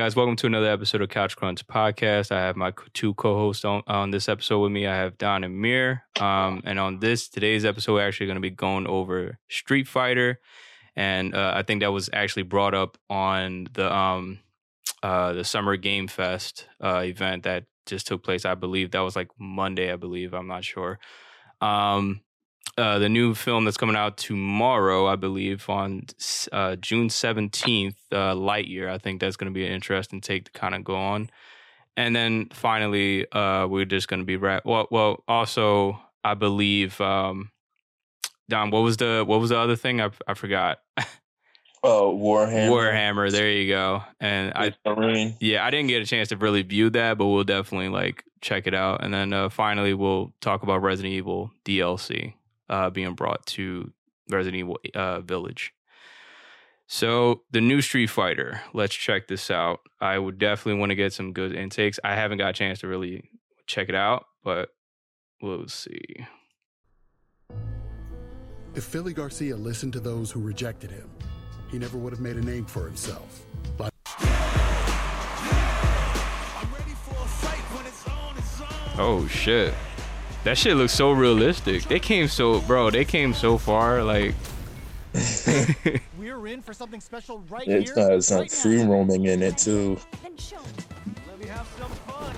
Guys, welcome to another episode of Couch Crunch Podcast. I have my two co-hosts on, on this episode with me. I have Don and Mir. Um, and on this today's episode, we're actually going to be going over Street Fighter, and uh, I think that was actually brought up on the um, uh, the Summer Game Fest uh, event that just took place. I believe that was like Monday. I believe I'm not sure. Um, uh, the new film that's coming out tomorrow, I believe, on uh, June 17th, uh, Lightyear. I think that's going to be an interesting take to kind of go on. And then finally, uh, we're just going to be wrap. Well, well, also, I believe, um, Don, what was the what was the other thing? I I forgot. Oh, Warhammer. Warhammer. There you go. And I Marine. yeah, I didn't get a chance to really view that, but we'll definitely like check it out. And then uh, finally, we'll talk about Resident Evil DLC uh, being brought to Resident Evil uh, Village. So the new Street Fighter. Let's check this out. I would definitely want to get some good intakes. I haven't got a chance to really check it out, but we'll see. If Philly Garcia listened to those who rejected him, he never would have made a name for himself. But Oh shit. That shit looks so realistic. They came so bro, they came so far like We're in for something special right It's here. got some right now. free roaming in it too. Then show me. Let me have some fun.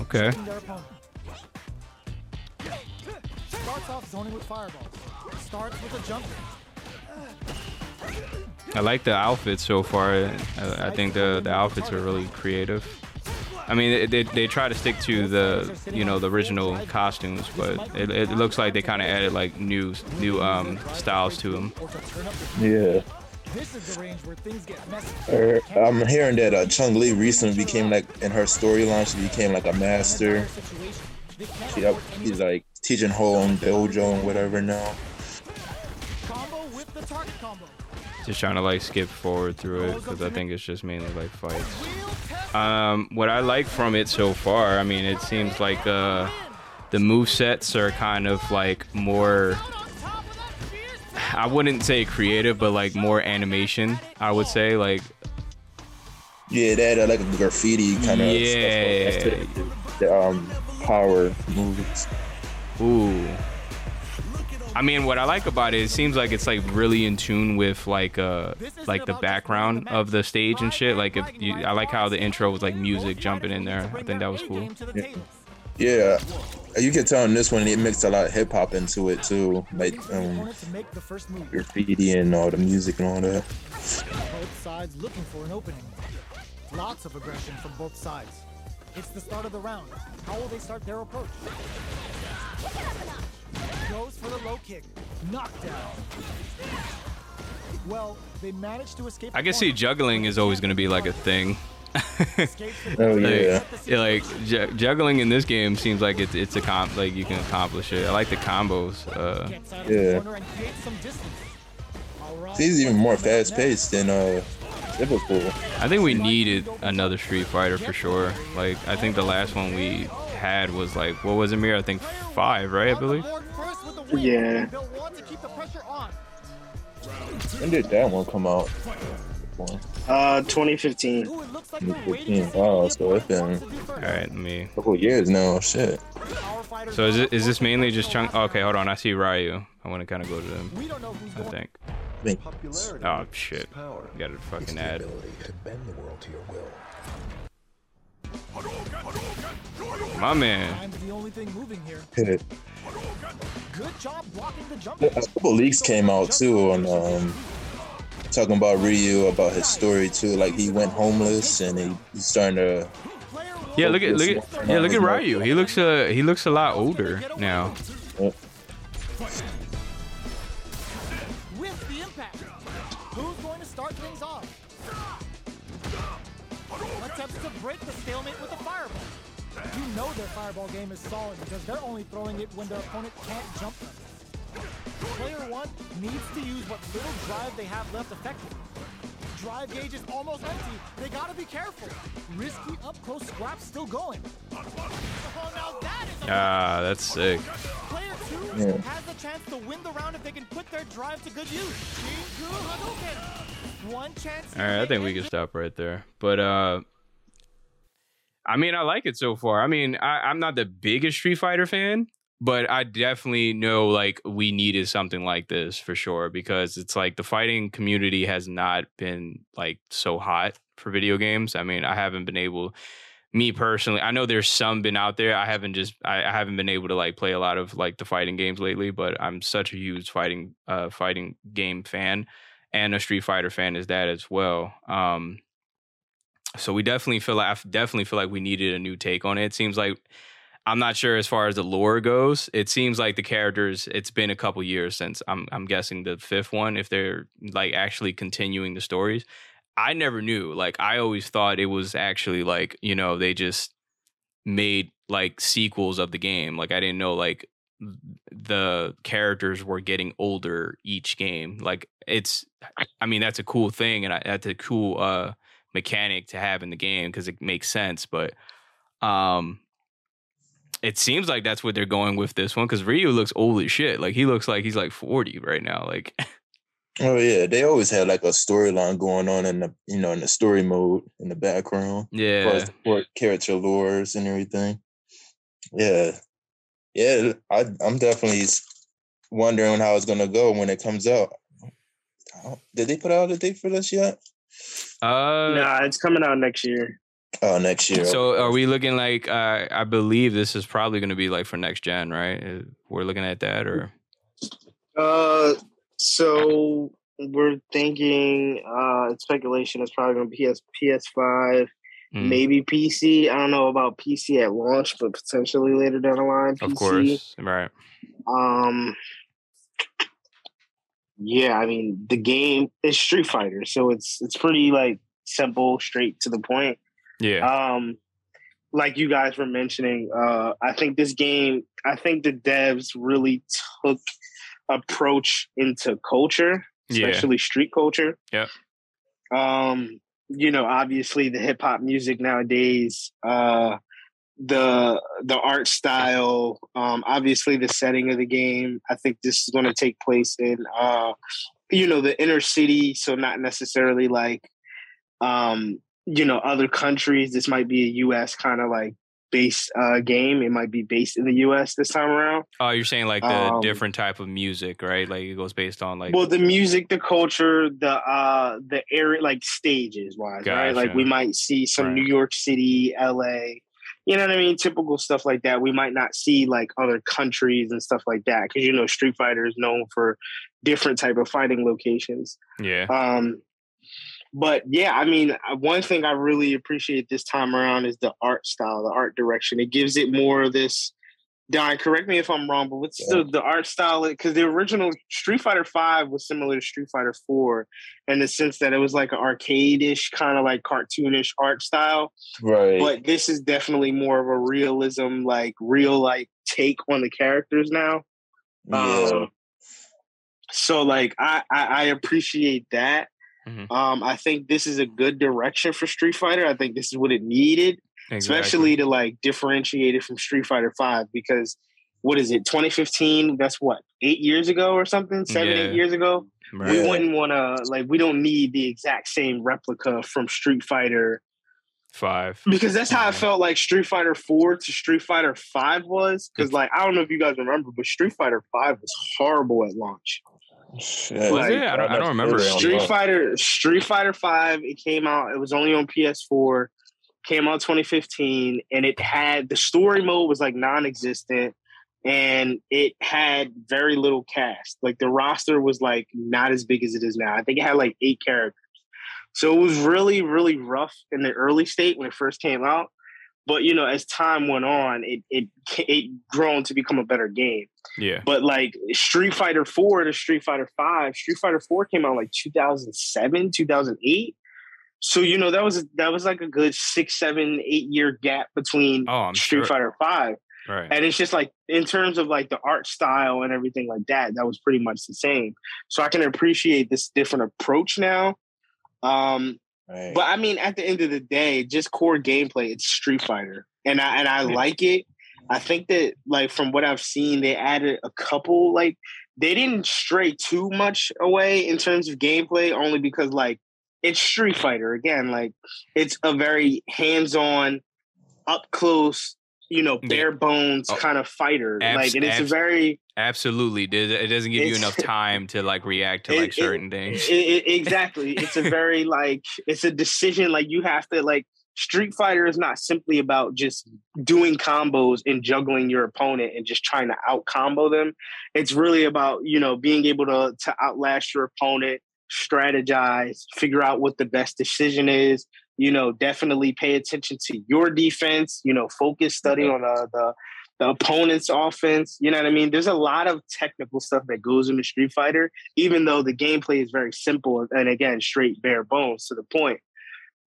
okay. Their opponent. Starts off zoning with fireballs. Starts with a jump. I like the outfits so far. I, I think the the outfits are really creative. I mean, they, they, they try to stick to the you know the original costumes, but it, it looks like they kind of added like new new um styles to them. Or to turn up Yeah. the This is the range where things get messy. Er, I'm hearing that uh, Chun-Li recently became like in her storyline, she became like a master. Situation. They can't She, she's like teaching her own dojo and whatever now. Just trying to like skip forward through it because I think it's just mainly like fights. Um, what I like from it so far, I mean, it seems like uh, the move sets are kind of like more. on top of that fierce I wouldn't say creative, but like more animation. I would say like Yeah, that uh, like a graffiti kind of Yeah. stuff. Like, the, the um power moves. Ooh. I mean, what I like about it, it seems like it's like really in tune with like uh like the background of the stage and shit. Like if you, I like how the intro was like music jumping in there. I think that was cool. Yeah, you can tell in this one it mixed a lot of hip hop into it too, like um Opponent to make the first move. graffiti and all the music and all that. Both sides looking for an opening. Lots of aggression from both sides. It's the start of the round. How will they start their approach? Goes for the low kick. Knockdown. Well, they managed to escape. I the can see juggling is always gonna be like a thing. Oh corner. yeah. yeah, like ju- juggling in this game seems like it's it's a comp like you can accomplish it. I like the combos. Uh, Gets out of Yeah. the corner and creates some distance. All right. He's even more fast paced than uh Liverpool. I think we needed another Street Fighter for sure. Like I think the last one we had was like what was it, Mir? I think five, right? I On believe. board first with the win. Yeah. They'll want to keep the pressure on. When did that one come out? Uh, 2015. Ooh, it looks like they're 2015. to Wow, so it's been- wants to do first. All right, let me. couple years now. Shit. So is it is this mainly just going chunk? on. Okay, hold on. I see Ryu. I want to kind of go to them. We don't know who's I going. think. Think- Oh shit! Got to fucking add. My man. Time's the only thing moving here. Hit. Good job blocking the jump. A couple leaks came out too on um talking about Ryu about his story too. Like he went homeless and he, he's starting to Yeah, look at look at yeah, look at Ryu. He looks uh he looks a lot older now. with the impact. Who's going to start things off? Attempts to break the stalemate with a fireball. You know their fireball game is solid because they're only throwing it when their opponent can't jump them. Player one needs to use what little drive they have left effectively. Drive gauge is almost empty. They gotta be careful. Risky up close scrap still going. Oh, now that is a Ah, that's sick. Player two Yeah. has the chance to win the round if they can put their drive to good use. Shinku Hadouken. One chance. All right, I think we can stop right there. But uh I mean, I like it so far. I mean, I, I'm not the biggest Street Fighter fan, but I definitely know like we needed something like this for sure because it's like the fighting community has not been like so hot for video games. I mean, I haven't been able me personally, I know there's some been out there. I haven't just I, I, haven't been able to like play a lot of like the fighting games lately, but I'm such a huge fighting uh fighting game fan and a Street Fighter fan is that as well. Um so we definitely feel like I definitely feel like we needed a new take on it. It seems like I'm not sure as far as the lore goes. It seems like the characters. It's been a couple years since I'm. I'm guessing the fifth one. If they're like actually continuing the stories, I never knew. Like I always thought it was actually like you know they just made like sequels of the game. Like I didn't know like the characters were getting older each game. Like it's. I mean that's a cool thing, and I, that's a cool. uh mechanic to have in the game because it makes sense. But um, it seems like that's what they're going with this one because Ryu looks old as shit. Like he looks like he's like forty right now. Like. Oh yeah, they always had like a storyline going on in the you know in the story mode in the background. Yeah, for character lores and everything. Yeah, yeah, I, I'm definitely wondering how it's gonna go when it comes out. Did they put out a date for this yet? Uh, nah, it's coming out next year. Oh, next year. So are we looking like? Uh, I believe this is probably going to be like for next gen, right? Uh, we're looking at that, or? Uh, so we're thinking. Uh, speculation is probably going to be PS PS5, mm. maybe PC. I don't know about PC at launch, but potentially later down the line. PC. Of course, right. Um, yeah, I mean the game is Street Fighter, so it's it's pretty like simple, straight to the point. Yeah. Um, like you guys were mentioning, uh, I think this game, I think the devs really took approach into culture, especially yeah. street culture. Yeah. Um, you know, obviously the hip hop music nowadays, uh, the the art style, um, obviously the setting of the game. I think this is going to take place in, uh, you know, the inner city, so not necessarily like, um, you know, other countries. This might be a U.S. kind of like based uh, game. It might be based in the U.S. this time around. Oh, you're saying like the um, different type of music, right? Like it goes based on like well, the music, the culture, the uh the area, like stages wise, gotcha. right? Like we might see some right. New York City, L.A you know what I mean? Typical stuff like that. We might not see like other countries and stuff like that because you know Street Fighter is known for different type of fighting locations. Yeah. Um, but yeah, I mean, uh, one thing I really appreciate this time around is the art style, the art direction. It gives it more of this Don, correct me if I'm wrong, but what's yeah. the, the art style? Because the original Street Fighter Five was similar to Street Fighter Four in the sense that it was like an arcade-ish, kind of like cartoonish art style. Right. But this is definitely more of a realism, like real like take on the characters now. Yeah. Um, so like I, I, I appreciate that. Mm-hmm. Um, I think this is a good direction for Street Fighter. I think this is what it needed. Exactly. especially to like differentiate it from Street Fighter Five because what is it 2015 that's what eight years ago or something seven yeah. eight years ago right. we wouldn't want to like we don't need the exact same replica from street fighter five because that's how i felt like street fighter 4 to street fighter 5 was because like i don't know if you guys remember but street fighter 5 was horrible at launch Shit. Like, I, don't, I don't remember street fighter street fighter 5 it came out it was only on ps4 came out 2015 and it had the story mode was like non-existent and it had very little cast. Like the roster was like not as big as it is now. I think it had like eight characters. So it was really really rough in the early state when it first came out but you know as time went on it it it grown to become a better game yeah but like street fighter 4 to street fighter 5 street fighter 4 came out like 2007 2008 so you know that was that was like a good six, seven, eight year gap between oh, Street sure. Fighter Five. Right. And it's just like in terms of like the art style and everything like that, that was pretty much the same. So I can appreciate this different approach now. Um, right. But I mean, at the end of the day, just core gameplay, it's Street Fighter, and I and I like it. I think that like from what I've seen, they added a couple like they didn't stray too much away in terms of gameplay, only because like it's Street Fighter again. Like it's a very hands-on, up close, you know, bare bones oh, kind of fighter. Abs- like, and it's abs- a very absolutely. It doesn't give you enough time to like react to like it, certain it, things. It, exactly. it's a very like it's a decision. Like you have to like Street Fighter is not simply about just doing combos and juggling your opponent and just trying to out combo them. It's really about, you know, being able to to outlast your opponent, strategize, figure out what the best decision is, you know, definitely pay attention to your defense, you know, focus study on uh, the the opponent's offense. You know what I mean? There's a lot of technical stuff that goes into Street Fighter, even though the gameplay is very simple and again, straight bare bones to the point.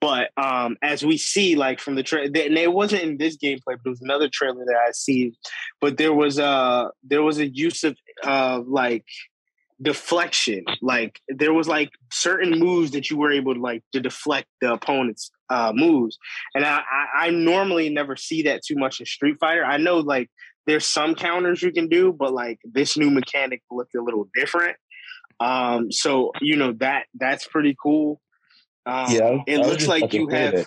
But um, as we see, like from the trailer, and it wasn't in this gameplay, but it was another trailer that I see. But there was a there was a use of uh, like deflection. Like there was like certain moves that you were able to like to deflect the opponent's uh, moves, and I, I I normally never see that too much in Street Fighter. I know like there's some counters you can do, but like this new mechanic looked a little different. Um, so you know that that's pretty cool. Um, yeah, it looks like you have.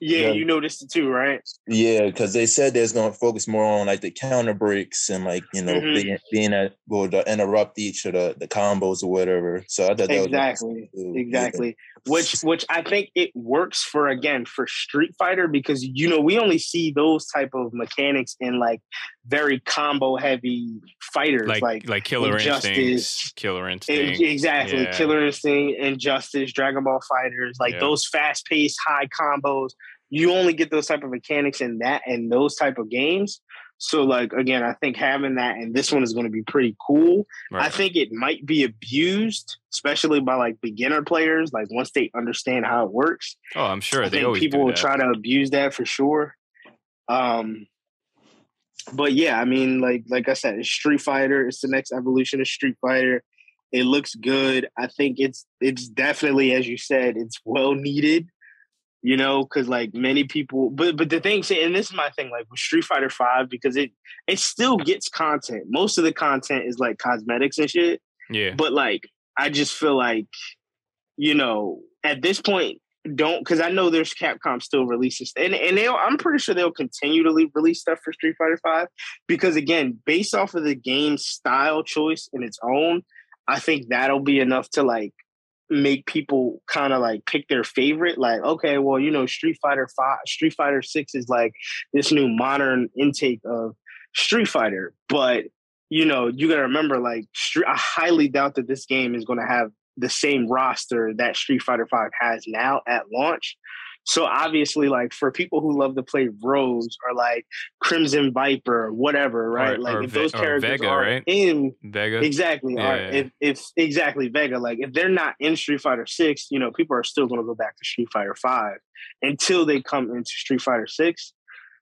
Yeah, yeah, you noticed it too, right? Yeah, because they said there's going to focus more on like the counter breaks and like you know mm-hmm. being, being able to interrupt each of the, the combos or whatever. So I thought exactly, exactly. Yeah which which I think it works for again for Street Fighter because you know we only see those type of mechanics in like very combo heavy fighters like like, like Killer Instinct, Killer Instinct, exactly yeah. Killer Instinct, Injustice, Dragon Ball FighterZ, like yeah. those fast paced high combos. You only get those type of mechanics in that and those type of games. So like again, I think having that and this one is going to be pretty cool. Right. I think it might be abused, especially by like beginner players. Like once they understand how it works. Oh, I'm sure I they people will try to abuse that for sure. Um, but yeah, I mean, like like I said, it's Street Fighter. It's the next evolution of Street Fighter. It looks good. I think it's it's definitely, as you said, it's well needed you know, because like many people, but but the thing, and this is my thing, like with Street Fighter Five, because it it still gets content. Most of the content is like cosmetics and shit. Yeah. But like, I just feel like, you know, at this point, don't because I know there's Capcom still releases and and they I'm pretty sure they'll continue to release stuff for Street Fighter Five because again, based off of the game style choice in its own, I think that'll be enough to like make people kind of like pick their favorite like okay well you know street fighter 5 street fighter 6 is like this new modern intake of street fighter but you know you got to remember like i highly doubt that this game is going to have the same roster that street fighter 5 has now at launch so obviously, like for people who love to play Rose or like Crimson Viper, or whatever, right? Or, like or if those characters Vega, are right? in Vega, exactly, yeah, are, if if exactly Vega, like if they're not in Street Fighter Six, you know, people are still going to go back to Street Fighter Five until they come into Street Fighter Six.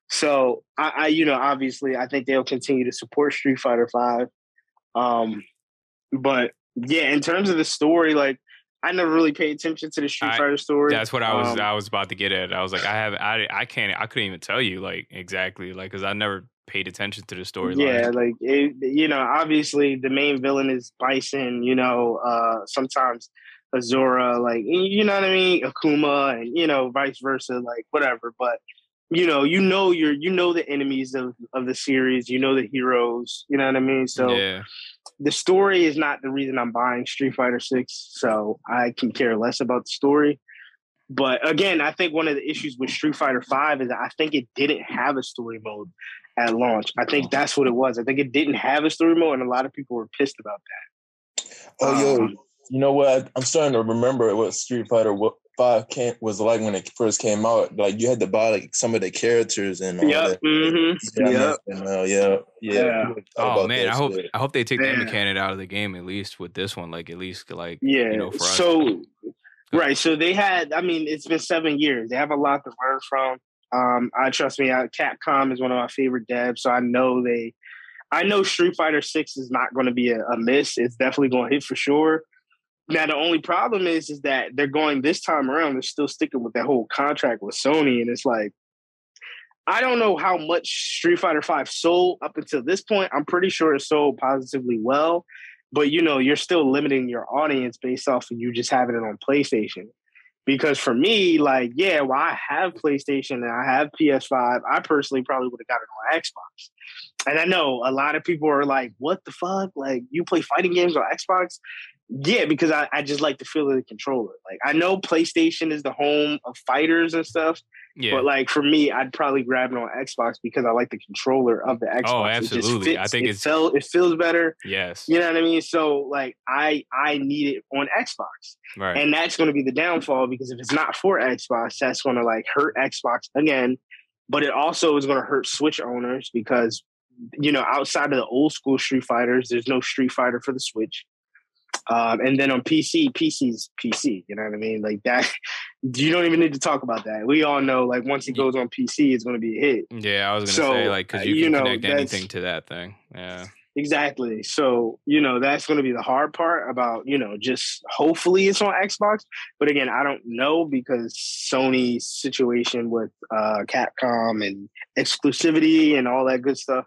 So I, I, you know, obviously, I think they'll continue to support Street Fighter Five. Um, but yeah, in terms of the story, like I never really paid attention to the Street I, Fighter story. That's what I was um, I was about to get at. I was like, I have I I can't I couldn't even tell you like exactly like because I never paid attention to the story. Yeah, like it, you know, obviously the main villain is Bison. You know, uh sometimes Asura, like you know what I mean, Akuma, and you know, vice versa, like whatever. But you know, you know, you're you know the enemies of of the series. You know the heroes. You know what I mean. So yeah the story is not the reason I'm buying Street Fighter Six, so I can care less about the story. But again, I think one of the issues with Street Fighter Five is I think it didn't have a story mode at launch. I think that's what it was. I think it didn't have a story mode, and a lot of people were pissed about that. Oh, um, yo, you know what? I'm starting to remember what Street Fighter Five came was like when it first came out. Like you had to buy like some of the characters and all yep. that. Mm-hmm. Yeah, and, uh, yeah, yeah, yeah. Oh man, I hope I hope they take that mechanic out of the game at least with this one. Like at least like yeah. You know, for us. So right, so they had. I mean, it's been seven years. They have a lot to learn from. Um, I trust me. I, Capcom is one of my favorite devs, so I know they. I know Street Fighter Six is not going to be a, a miss. It's definitely going to hit for sure. Now the only problem is is that they're going this time around. They're still sticking with that whole contract with Sony, and it's like I don't know how much Street Fighter Five sold up until this point. I'm pretty sure it sold positively well, but you know, you're still limiting your audience based off of you just having it on PlayStation. Because for me, like, yeah, well, I have PlayStation and I have PS5. I personally probably would have got it on Xbox. And I know a lot of people are like, what the fuck? Like, you play fighting games on Xbox? Yeah, because I, I just like the feel of the controller. Like, I know PlayStation is the home of fighters and stuff, Yeah. but like for me, I'd probably grab it on Xbox because I like the controller of the Xbox. Oh, absolutely. I fits- think it it's- felt it feels better. yes. You know what I mean? So like I I need it on Xbox. Right. And that's going to be the downfall because if it's not for Xbox, that's going to like hurt Xbox again. But it also is going to hurt Switch owners because, you know, outside of the old school Street Fighters, there's no Street Fighter for the Switch. Um, and then on PC, PC's PC. You know what I mean? Like that. You don't even need to talk about that. We all know, like once it goes on PC, it's going to be a hit. yeah, I was gonna say like because uh, you you can know, connect anything to that thing. Yeah. Exactly. So, you know, that's going to be the hard part about, you know, just hopefully it's on Xbox. But again, I don't know because Sony's situation with uh, Capcom and exclusivity and all that good stuff.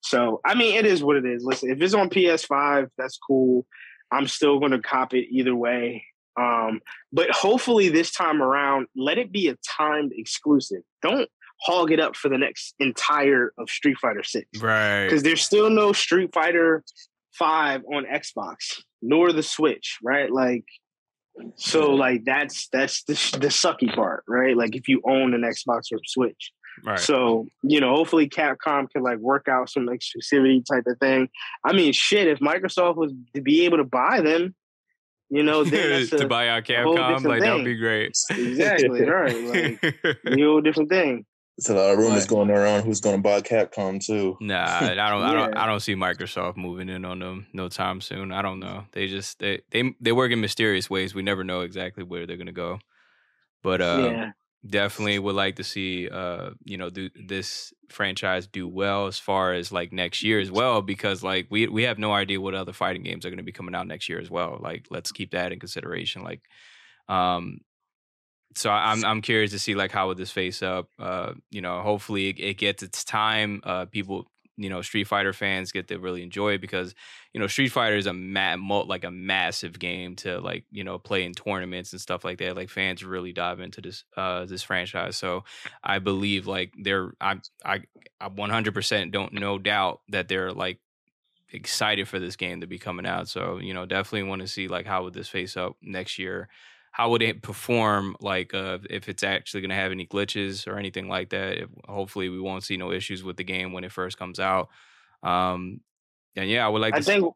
So, I mean, it is what it is. Listen, if it's on PS5, that's cool. I'm still going to cop it either way. Um, but hopefully this time around, let it be a timed exclusive. Don't hog it up for the next entire of Street Fighter 6 Right. because there's still no Street Fighter Five on Xbox nor the Switch, right? Like, so like that's that's the the sucky part, right? Like if you own an Xbox or Switch, Right. so you know, hopefully Capcom can like work out some exclusivity type of thing. I mean, shit, if Microsoft was to be able to buy them, you know, then that's to a buy out Capcom, like that would be great. exactly right, like a whole different thing. There's a lot of rumors going around who's going to buy Capcom too. Nah, I don't. I don't. I don't see Microsoft moving in on them no time soon. I don't know. They just they they they work in mysterious ways. We never know exactly where they're gonna go. But uh, yeah, definitely would like to see uh you know do this franchise do well as far as like next year as well because like we we have no idea what other fighting games are going to be coming out next year as well like let's keep that in consideration like um so I'm I'm curious to see like how would this face up uh you know hopefully it, it gets its time uh people you know Street Fighter fans get to really enjoy because you know Street Fighter is a ma- like a massive game to like you know play in tournaments and stuff like that. Like fans really dive into this uh this franchise. So I believe like they're I I I 100% don't no doubt that they're like excited for this game to be coming out. So you know definitely want to see like how would this face up next year. How would it perform? Like, uh, if it's actually going to have any glitches or anything like that? If, hopefully, we won't see no issues with the game when it first comes out. Um, and yeah, I would like. I to see- think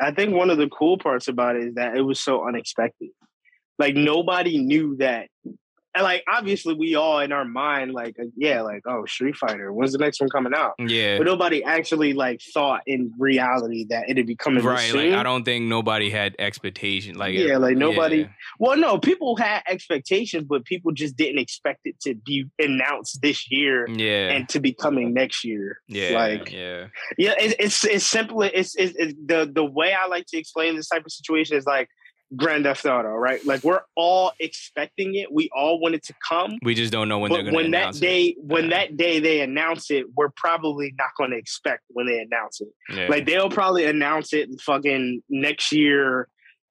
I think one of the cool parts about it is that it was so unexpected. Like nobody knew that. And like obviously we all in our mind like uh, yeah like oh Street Fighter when's the next one coming out? yeah, But nobody actually like thought in reality that it'd be coming right. Like. I don't think nobody had expectation. Like, Yeah, like, nobody- yeah. Well, no, people had expectations, but people just didn't expect it to be announced this year Yeah, and to be coming next year. yeah, like yeah, Yeah, it's it's, it's simple. It's, it's, it's the the way I like to explain this type of situation is like Grand Theft Auto, right? Like we're all expecting it. We all want it to come. we just don't know when they're but going to when that day, when Yeah. that day they announce it, we're probably not going to expect when they announce it. it. Yeah. Like they'll probably announce it fucking next year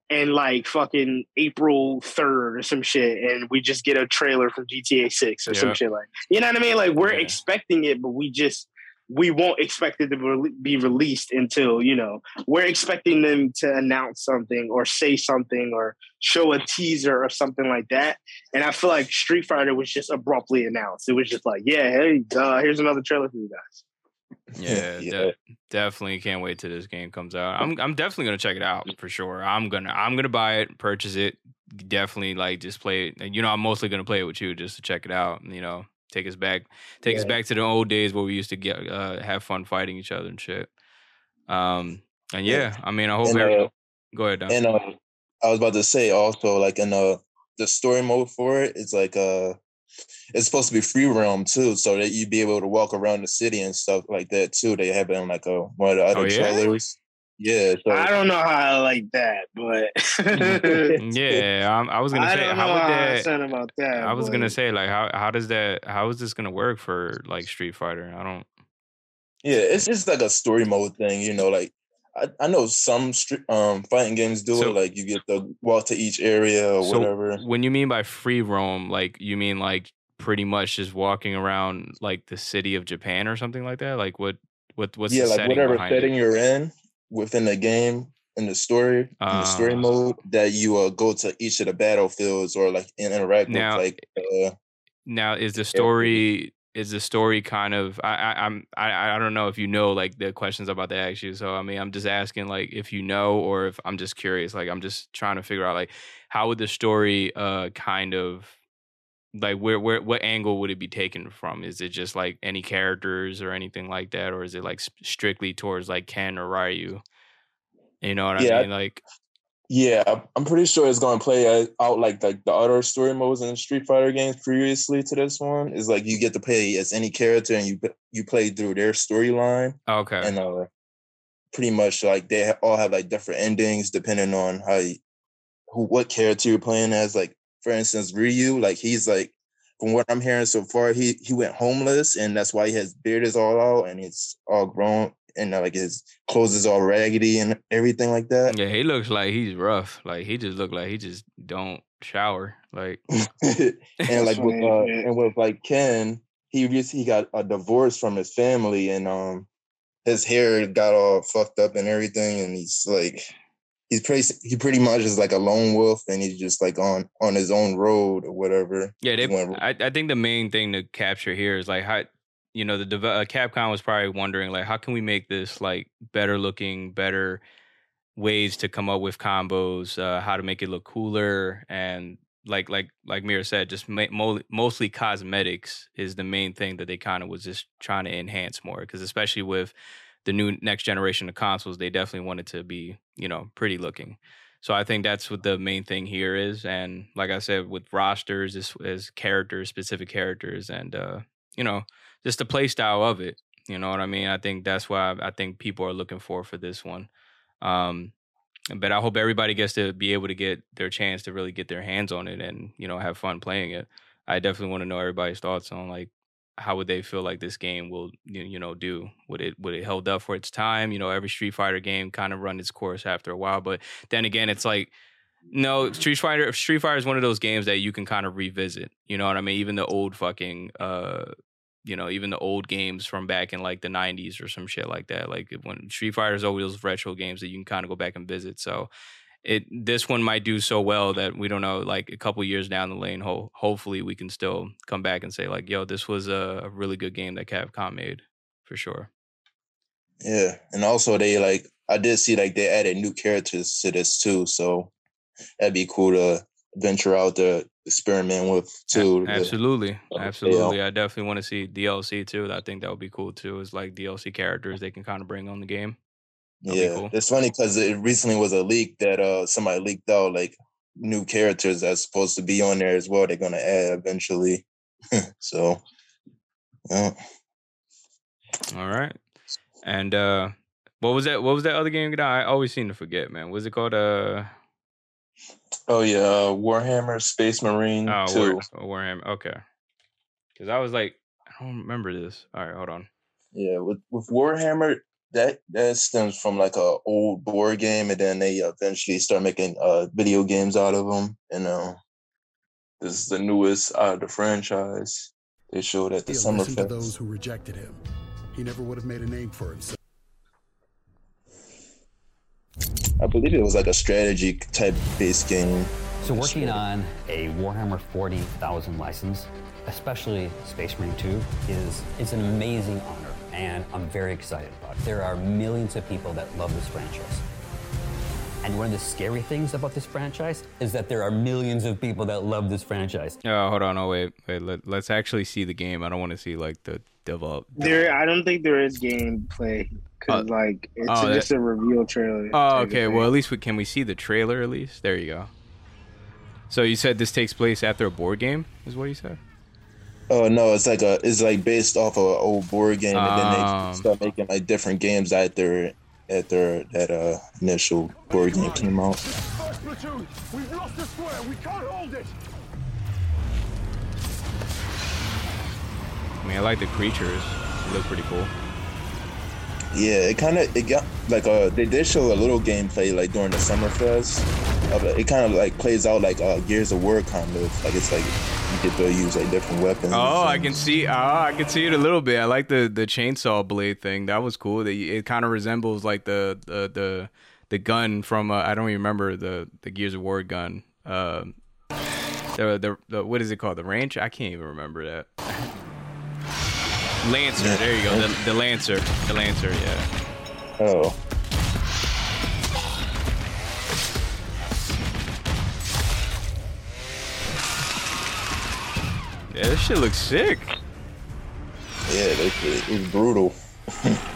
and like fucking April 3rd or some shit. And we just get a trailer from GTA 6 or some shit like, you know what I mean? Like we're Yeah. expecting it, but we just, we won't expect it to be- be released until, you know, we're expecting them to announce something or say something or show a teaser or something like that. And I feel like Street Fighter was just abruptly announced. It was just like, yeah, hey, uh, here's another trailer for you guys. Yeah, Yeah. de- definitely can't wait till this game comes out. I'm I'm definitely gonna check it out for sure. I'm gonna I'm gonna buy it, purchase it. Definitely like just play it. And, You know, I'm mostly gonna play it with you just to check it out. You know, take us back, take us back to the old days where we used to get uh, have fun fighting each other and shit. Um, and yeah, I mean, I hope. And, uh, go ahead, Don. And uh, I was about to say also, like in uh, the story mode for it, it's like uh, it's supposed to be free realm too, so that you'd be able to walk around the city and stuff like that too. They have it in like a one of the other Oh, yeah? trailers. Yeah, so I don't know how I like that, but yeah, I'm, I was gonna I say don't how know would how I that. about that. I was but- gonna say like how how does that how is this gonna work for like Street Fighter? I don't. yeah, it's just like a story mode thing, you know. Like I, I know some stri- um fighting games do So- it. Like you get to walk to each area or So whatever. when you mean by free roam, like you mean like pretty much just walking around like the city of Japan or something like that? Like what what what's yeah, the like setting whatever behind setting it? you're in within the game in the story in the story Ah. mode that you uh, go to each of the battlefields or like interact Now, with like uh, Now is the story is the story kind of I, I I'm I I don't know if you know like the questions about to ask you. So I mean I'm just asking like if you know or if I'm just curious. Like I'm just trying to figure out like how would the story uh kind of like where where what angle would it be taken from? Is it just like any characters or anything like that, or is it like strictly towards like Ken or Ryu? You know what Yeah, I mean? Like Yeah, I'm- pretty sure it's going to play uh, out like like the other story modes in the Street Fighter games previously to this one. Is like you get to play as any character and you you play through their storyline okay, and uh, pretty much like they all have like different endings depending on how you, who what character you're playing as. Like for instance, Ryu, like he's like from what I'm hearing so far, he he went homeless and that's why his beard is all out and it's all grown and uh, like his clothes is all raggedy and everything like that. yeah, he looks like he's rough. Like he just look like he just don't shower. Like and like with uh, and with like Ken, he just he got a divorce from his family, and um, his hair got all fucked up and everything, and he's like, he's pretty he pretty much is like a lone wolf, and he's just like on on his own road or whatever. Yeah, they. He I, I think the main thing to capture here is like how you know the deve- uh, Capcom was probably wondering like how can we make this like better looking, better ways to come up with combos, uh, how to make it look cooler, and like like like Mira said, just mo- mostly cosmetics is the main thing that they kind of was just trying to enhance more because especially with the new next generation of consoles, they definitely wanted to be you know pretty looking. So I think that's what the main thing here is, and like I said, with rosters as, as characters, specific characters, and uh, you know, just the play style of it. You know what I mean? I think that's why I, think people are looking for for this one. Um, but I hope everybody gets to be able to get their chance to really get their hands on it and you know have fun playing it. I definitely want to know everybody's thoughts on like how would they feel like this game will you know do? Would it would it held up for its time? You know every street fighter game kind of run its course after a while but then again it's like no street fighter street fighter is one of those games that you can kind of revisit you know what i mean? Even the old fucking uh you know even the old games from back in like the 90s or some shit like that like when street fighter is always those retro games that you can kind of go back and visit so it this one might do so well that we don't know like a couple years down the lane ho- hopefully we can still come back and say like yo this was a, really good game that capcom made for sure. Yeah, and also they like I did see like they added new characters to this too, so that'd be cool to venture out to experiment with too. Absolutely uh, absolutely i definitely want to see dlc too i think that would be cool too is like dlc characters they can kind of bring on the game That'd Yeah, cool. it's funny because it recently was a leak that uh somebody leaked out like new characters that's supposed to be on there as well. They're gonna add eventually. so, yeah. all right and uh what was that what was that other game i always seem to forget man was it called uh Oh yeah, uh, Warhammer Space Marine Oh, Two. War, Warhammer. Okay. Because I was like, I don't remember this. All right, hold on. Yeah, with with Warhammer, that that stems from like a old board game, and then they eventually start making uh video games out of them. And uh, this is the newest out of the franchise. They showed at the He Summer listened to those who rejected him. He never would have made a name for himself. I believe it was like a strategy type based game. So working on a Warhammer 40,000 license, especially Space Marine 2, is it's an amazing honor, and I'm very excited about it. There are millions of people that love this franchise. And one of the scary things about this franchise is that there are millions of people that love this franchise. Oh, hold on. Oh, wait. Wait. Let, let's actually see the game. I don't want to see like the develop. There, I don't think there is gameplay uh, because Oh. like it's Oh, that- just a reveal trailer. Oh, okay. Well, at least we can we see the trailer at least. There you go. So you said this takes place after a board game, is what you said? Oh no, it's like a it's like based off of an old board game, and then Um. they start making like different games after it. after that uh, initial board game came out. First platoon, we've lost the square. We can't hold it. I mean, I like the creatures. They look pretty cool. Yeah, it kind of it got like uh they did show a little gameplay like during the summer fest. Of it, it kind of like plays out like uh Gears of War kind of like it's like you get to use like different weapons. Oh, I can see. Oh, I can see it a little bit. I like the the chainsaw blade thing. That was cool. That it kind of resembles like the the the the gun from uh, I don't even remember the the Gears of War gun. Uh, the, the the what is it called? The ranch? I can't even remember that. Lancer. Yeah. There you go. The, the Lancer. The Lancer. Yeah. Oh, Yeah, this shit looks sick. yeah, it, it, was brutal.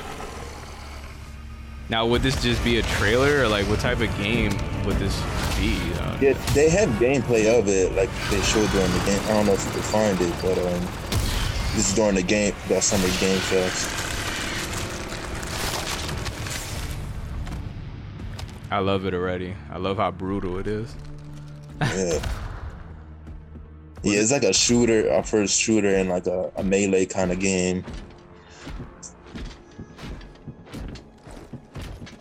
Now, would this just be a trailer, or like what type of game would this be? Uh, Yeah, they have gameplay of it like they showed during the game. I don't know if you can find it, but um, this is during the game that summer game fest. I love it already. I love how brutal it is. Yeah. Yeah, it's like a shooter, our first shooter in like a, a melee kind of game.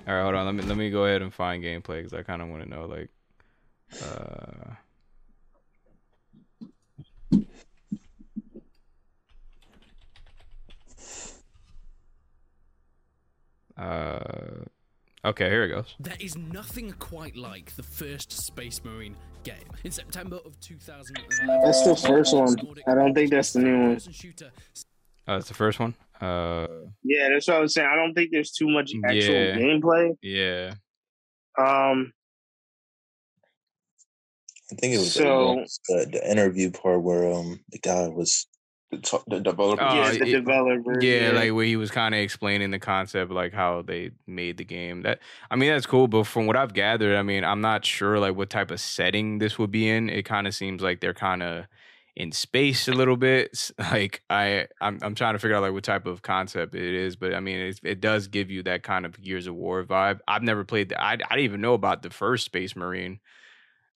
All right, hold on. Let me let me go ahead and find gameplay because I kind of want to know like. Uh, uh, okay, here it goes. There is nothing quite like the first Space Marine game. In September of 2011, That's the first one. I don't think that's the new one. Shooter Oh, that's the first one. Uh, Yeah, that's what I was saying. I don't think there's too much actual Yeah. gameplay. yeah. Um, I think it was So- the, the interview part where um the guy was the, t- the developer. Oh, yeah, the it- developer. yeah, like where he was kind of explaining the concept, like how they made the game. That I mean, that's cool. But from what I've gathered, I mean, I'm not sure like what type of setting this would be in. It kind of seems like they're kind of in space a little bit. Like I, I'm, I'm trying to figure out like what type of concept it is. But I mean, it, it does give you that kind of Gears of War vibe. I've never played. The, I, I didn't even know about the first Space Marine.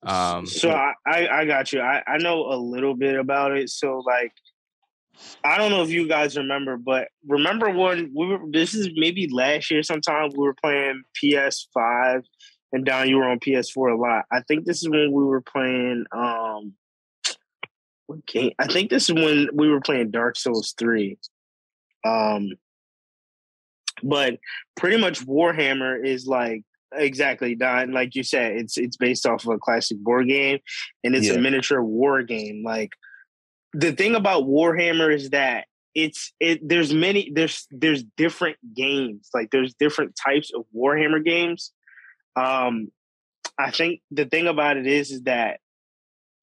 Um, so I, I, I got you. I, I know a little bit about it. So like, I don't know if you guys remember, but remember when we were? This is maybe last year. Sometime we were playing PS5, and Don, you were on PS4 a lot. I think this is when we were playing. um what game? I think this is when we were playing Dark Souls three. Um, but pretty much Warhammer is like exactly Don, like you said, it's it's based off of a classic board game, and it's Yeah. a miniature war game. Like the thing about Warhammer is that it's it. There's many. There's there's different games. Like there's different types of Warhammer games. Um, I think the thing about it is is that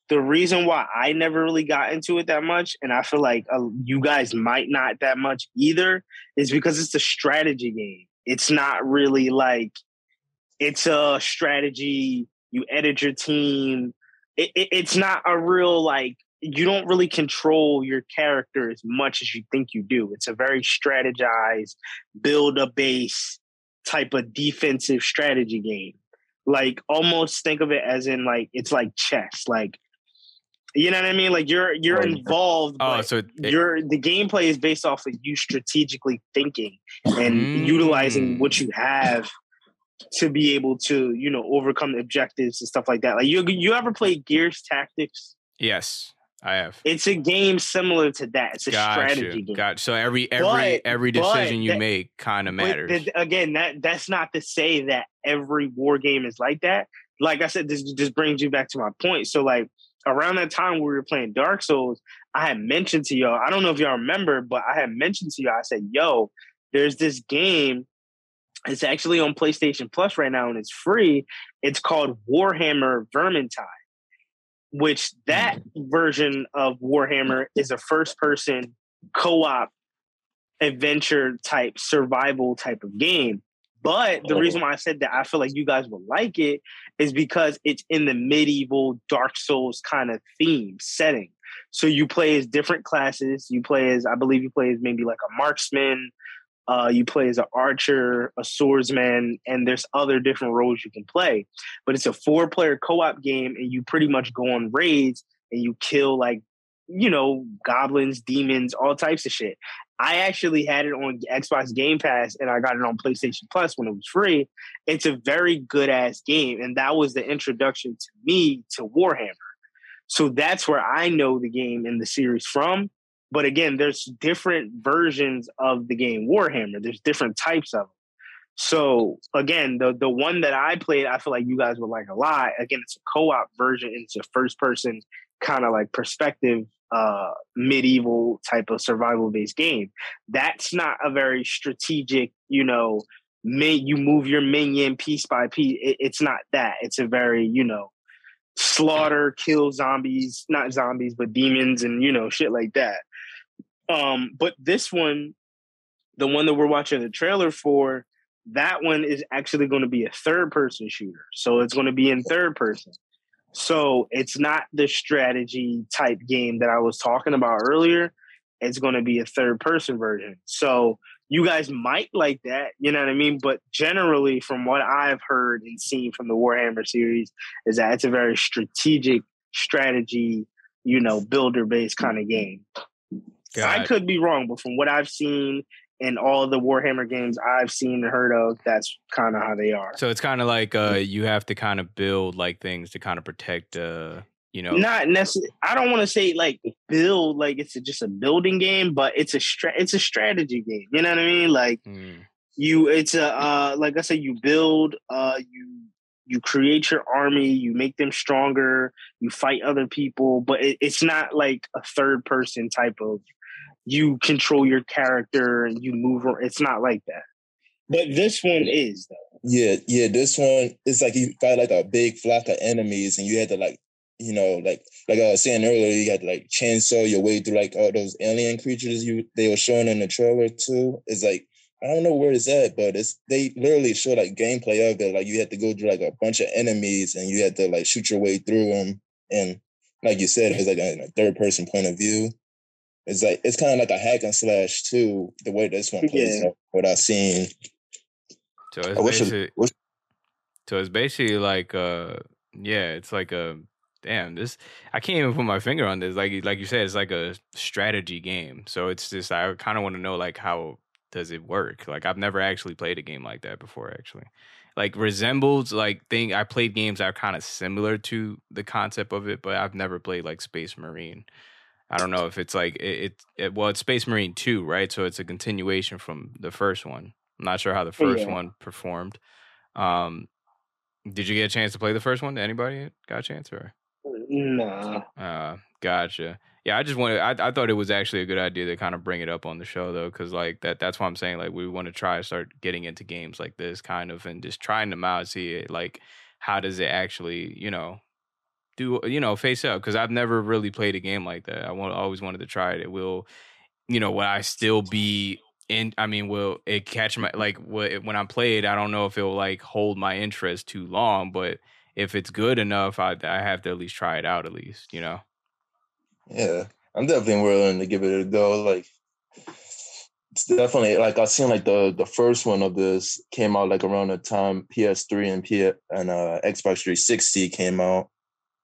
the reason why I never really got into it that much, and I feel like uh, you guys might not that much either, is because it's a strategy game. It's not really like it's a strategy. You edit your team. It, it, it's not a real like you don't really control your character as much as you think you do. It's a very strategized, build a base type of defensive strategy game. Like almost think of it as in like it's like chess. Like you know what I mean? Like you're you're involved. oh, so it, it- your the gameplay is based off of you strategically thinking and utilizing what Mm. you have to be able to you know overcome objectives and stuff like that like you you ever play gears tactics yes, I have. it's a game similar to that it's a strategy Gotcha. game Gotcha. So every every But- every decision you that- make kind of matters. again that that's not to say that every war game is like that like i said this just brings you back to my point so like around that time we were playing dark souls i had mentioned to y'all i don't know if y'all remember but i had mentioned to y'all i said yo there's this game it's actually on playstation plus right now and it's free it's called warhammer vermintide which that mm. version of warhammer is a first person co-op adventure type survival type of game but the Oh. reason why I said that I feel like you guys will like it is because it's in the medieval Dark Souls kind of theme setting. So you play as different classes. You play as, I believe you play as maybe like a marksman, Uh, you play as an archer, a swordsman, and there's other different roles you can play. But it's a four player co op game, and you pretty much go on raids and you kill like you know goblins, demons, all types of shit. I actually had it on Xbox Game Pass and I got it on PlayStation Plus when it was free. It's a very good ass game. And that was the introduction to me to Warhammer. So that's where I know the game and the series from. But again, there's different versions of the game Warhammer. There's different types of them. So again, the the one that I played, I feel like you guys would like a lot. Again, it's a co-op version. It's a first person kind of like perspective uh, medieval type of survival based game. That's not a very strategic, you know, you move your minion piece by piece. It, it's not that. It's a very, you know, slaughter, kill zombies, not zombies, but demons and, you know, shit like that. Um, but this one, the one that we're watching the trailer for, that one is actually going to be a third person shooter. So it's going to be in third person. So it's not the strategy type game that I was talking about earlier. It's going to be a third person version. So you guys might like that, you know what I mean? But generally, from what I've heard and seen from the Warhammer series, is that it's a very strategic strategy, you know, builder based kind of game. I could be wrong, but from what I've seen in all the Warhammer games I've seen and heard of, that's kind of how they are. So it's kind of like uh, you have to kind of build like things to kind of protect, uh, you know. Not necessarily. I don't want to say like build like it's a, just a building game, but it's a stra- it's a strategy game. You know what I mean? Like Mm. you, it's a uh, like I said, you build, uh, you you create your army, you make them stronger, you fight other people, but it, it's not like a third person type of you control your character and you move. ar- It's not like that. But this one is though. Yeah, yeah. This one it's like you got like a big flock of enemies, and you had to like, you know, like like I was saying earlier, you had to like chainsaw your way through like all those alien creatures you they were showing in the trailer too. It's like I don't know where it's at, but it's they literally show like gameplay of it. Like you had to go through like a bunch of enemies, and you had to like shoot your way through them. And like you said, it's like a, a third person point of view. It's like it's kind of like a hack and slash too. The way this one plays, Yeah. out, what I've seen. So it's I wish it- basically, wish- so it's basically like, uh, yeah, it's like a damn. This I can't even put my finger on this. Like like you said, it's like a strategy game. So it's just I kind of want to know like how does it work? Like I've never actually played a game like that before. Actually, like resembles like thing. I played games that are kind of similar to the concept of it, but I've never played like Space Marine. I don't know if it's like it, it, it well, it's Space Marine 2, right? So it's a continuation from the first one. I'm not sure how the first Yeah. one performed. Um did you get a chance to play the first one? Anybody got a chance or Nah. uh gotcha. Yeah, I just wanted I, I thought it was actually a good idea to kind of bring it up on the show though, because like that that's why I'm saying like we want to try to start getting into games like this kind of and just trying them out, see it like how does it actually, you know, do you know face up because I've never really played a game like that. I want always wanted to try it. It will, you know, will I still be in? I mean, will it catch my like when I play it? I don't know if it will like hold my interest too long, but if it's good enough, I I have to at least try it out at least, you know. Yeah, I'm definitely willing to give it a go. Like, it's definitely like I've seen like the the first one of this came out like around the time PS3 and P and uh, Xbox 360 came out.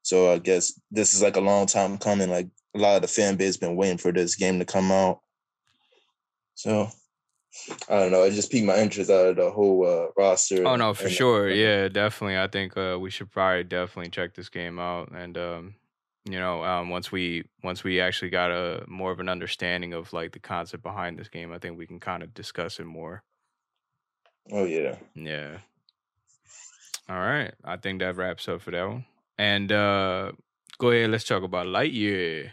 So I guess this is like a long time coming. Like a lot of the fan base been waiting for this game to come out. So I don't know. It just piqued my interest out of the whole uh, roster. Oh no, for and- sure. Yeah, definitely. I think uh, we should probably definitely check this game out, and um, you know, um, once we once we actually got a more of an understanding of like the concept behind this game, I think we can kind of discuss it more. Oh yeah. Yeah. All right. I think that wraps up for that one. And uh go ahead, let's talk about Lightyear.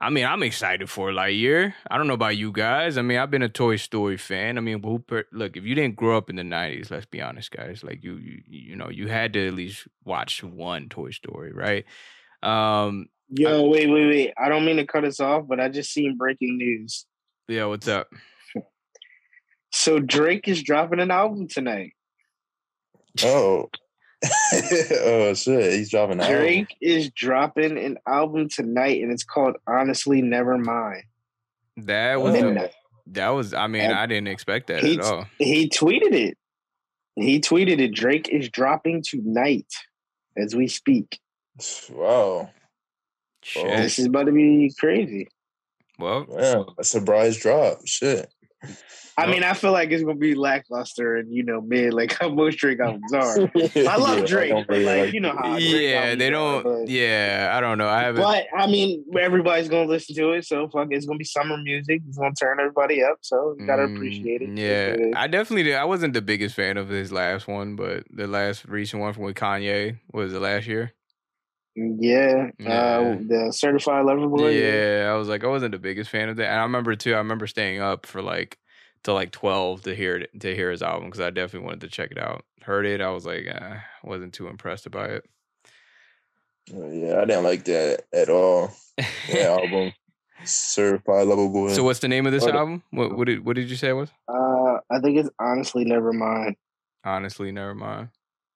I mean, I'm excited for Lightyear. I don't know about you guys. I mean, I've been a Toy Story fan. I mean, who per- look, if you didn't grow up in the 90s, let's be honest, guys, like you you, you know, you had to at least watch one Toy Story, right? Um Yo, wait, wait, wait. I don't mean to cut us off, but I just seen breaking news. yeah, what's up? So Drake is dropping an album tonight. Oh. oh shit! He's dropping an album. Drake is dropping an album tonight, and it's called Honestly Never Mind. That was a, That was, I mean, And I didn't expect that he, at all. he tweeted it. He tweeted it. Drake is dropping tonight as we speak. Wow. Shit. This is about to be crazy. Well, Yeah, a surprise drop. Shit. I mean, I feel like it's gonna be lackluster and you know mid like how most Drake albums are. I love Yeah, Drake, don't but like you know how Drake yeah, they don't. but- Yeah, I don't know. I haven't. But I mean, everybody's gonna listen to it, so fuck, it's gonna be summer music. It's gonna turn everybody up, so you gotta Mm, appreciate it. Yeah, It's what it is. I definitely did. I wasn't the biggest fan of his last one, but the last recent one from with Kanye was it last year? Yeah. Yeah. Uh, the certified lover boy. yeah, I was like, I wasn't the biggest fan of that. And I remember too. I remember staying up for like till like twelve to hear it to hear his album because I definitely wanted to check it out. Heard it, I was like, uh, wasn't too impressed by it. Yeah, I didn't like that at all. Yeah, album. Certified Lover Boy. so what's the name of this Oh, album? What what did what did you say it was? Uh, I think it's honestly never mind. Honestly, never mind.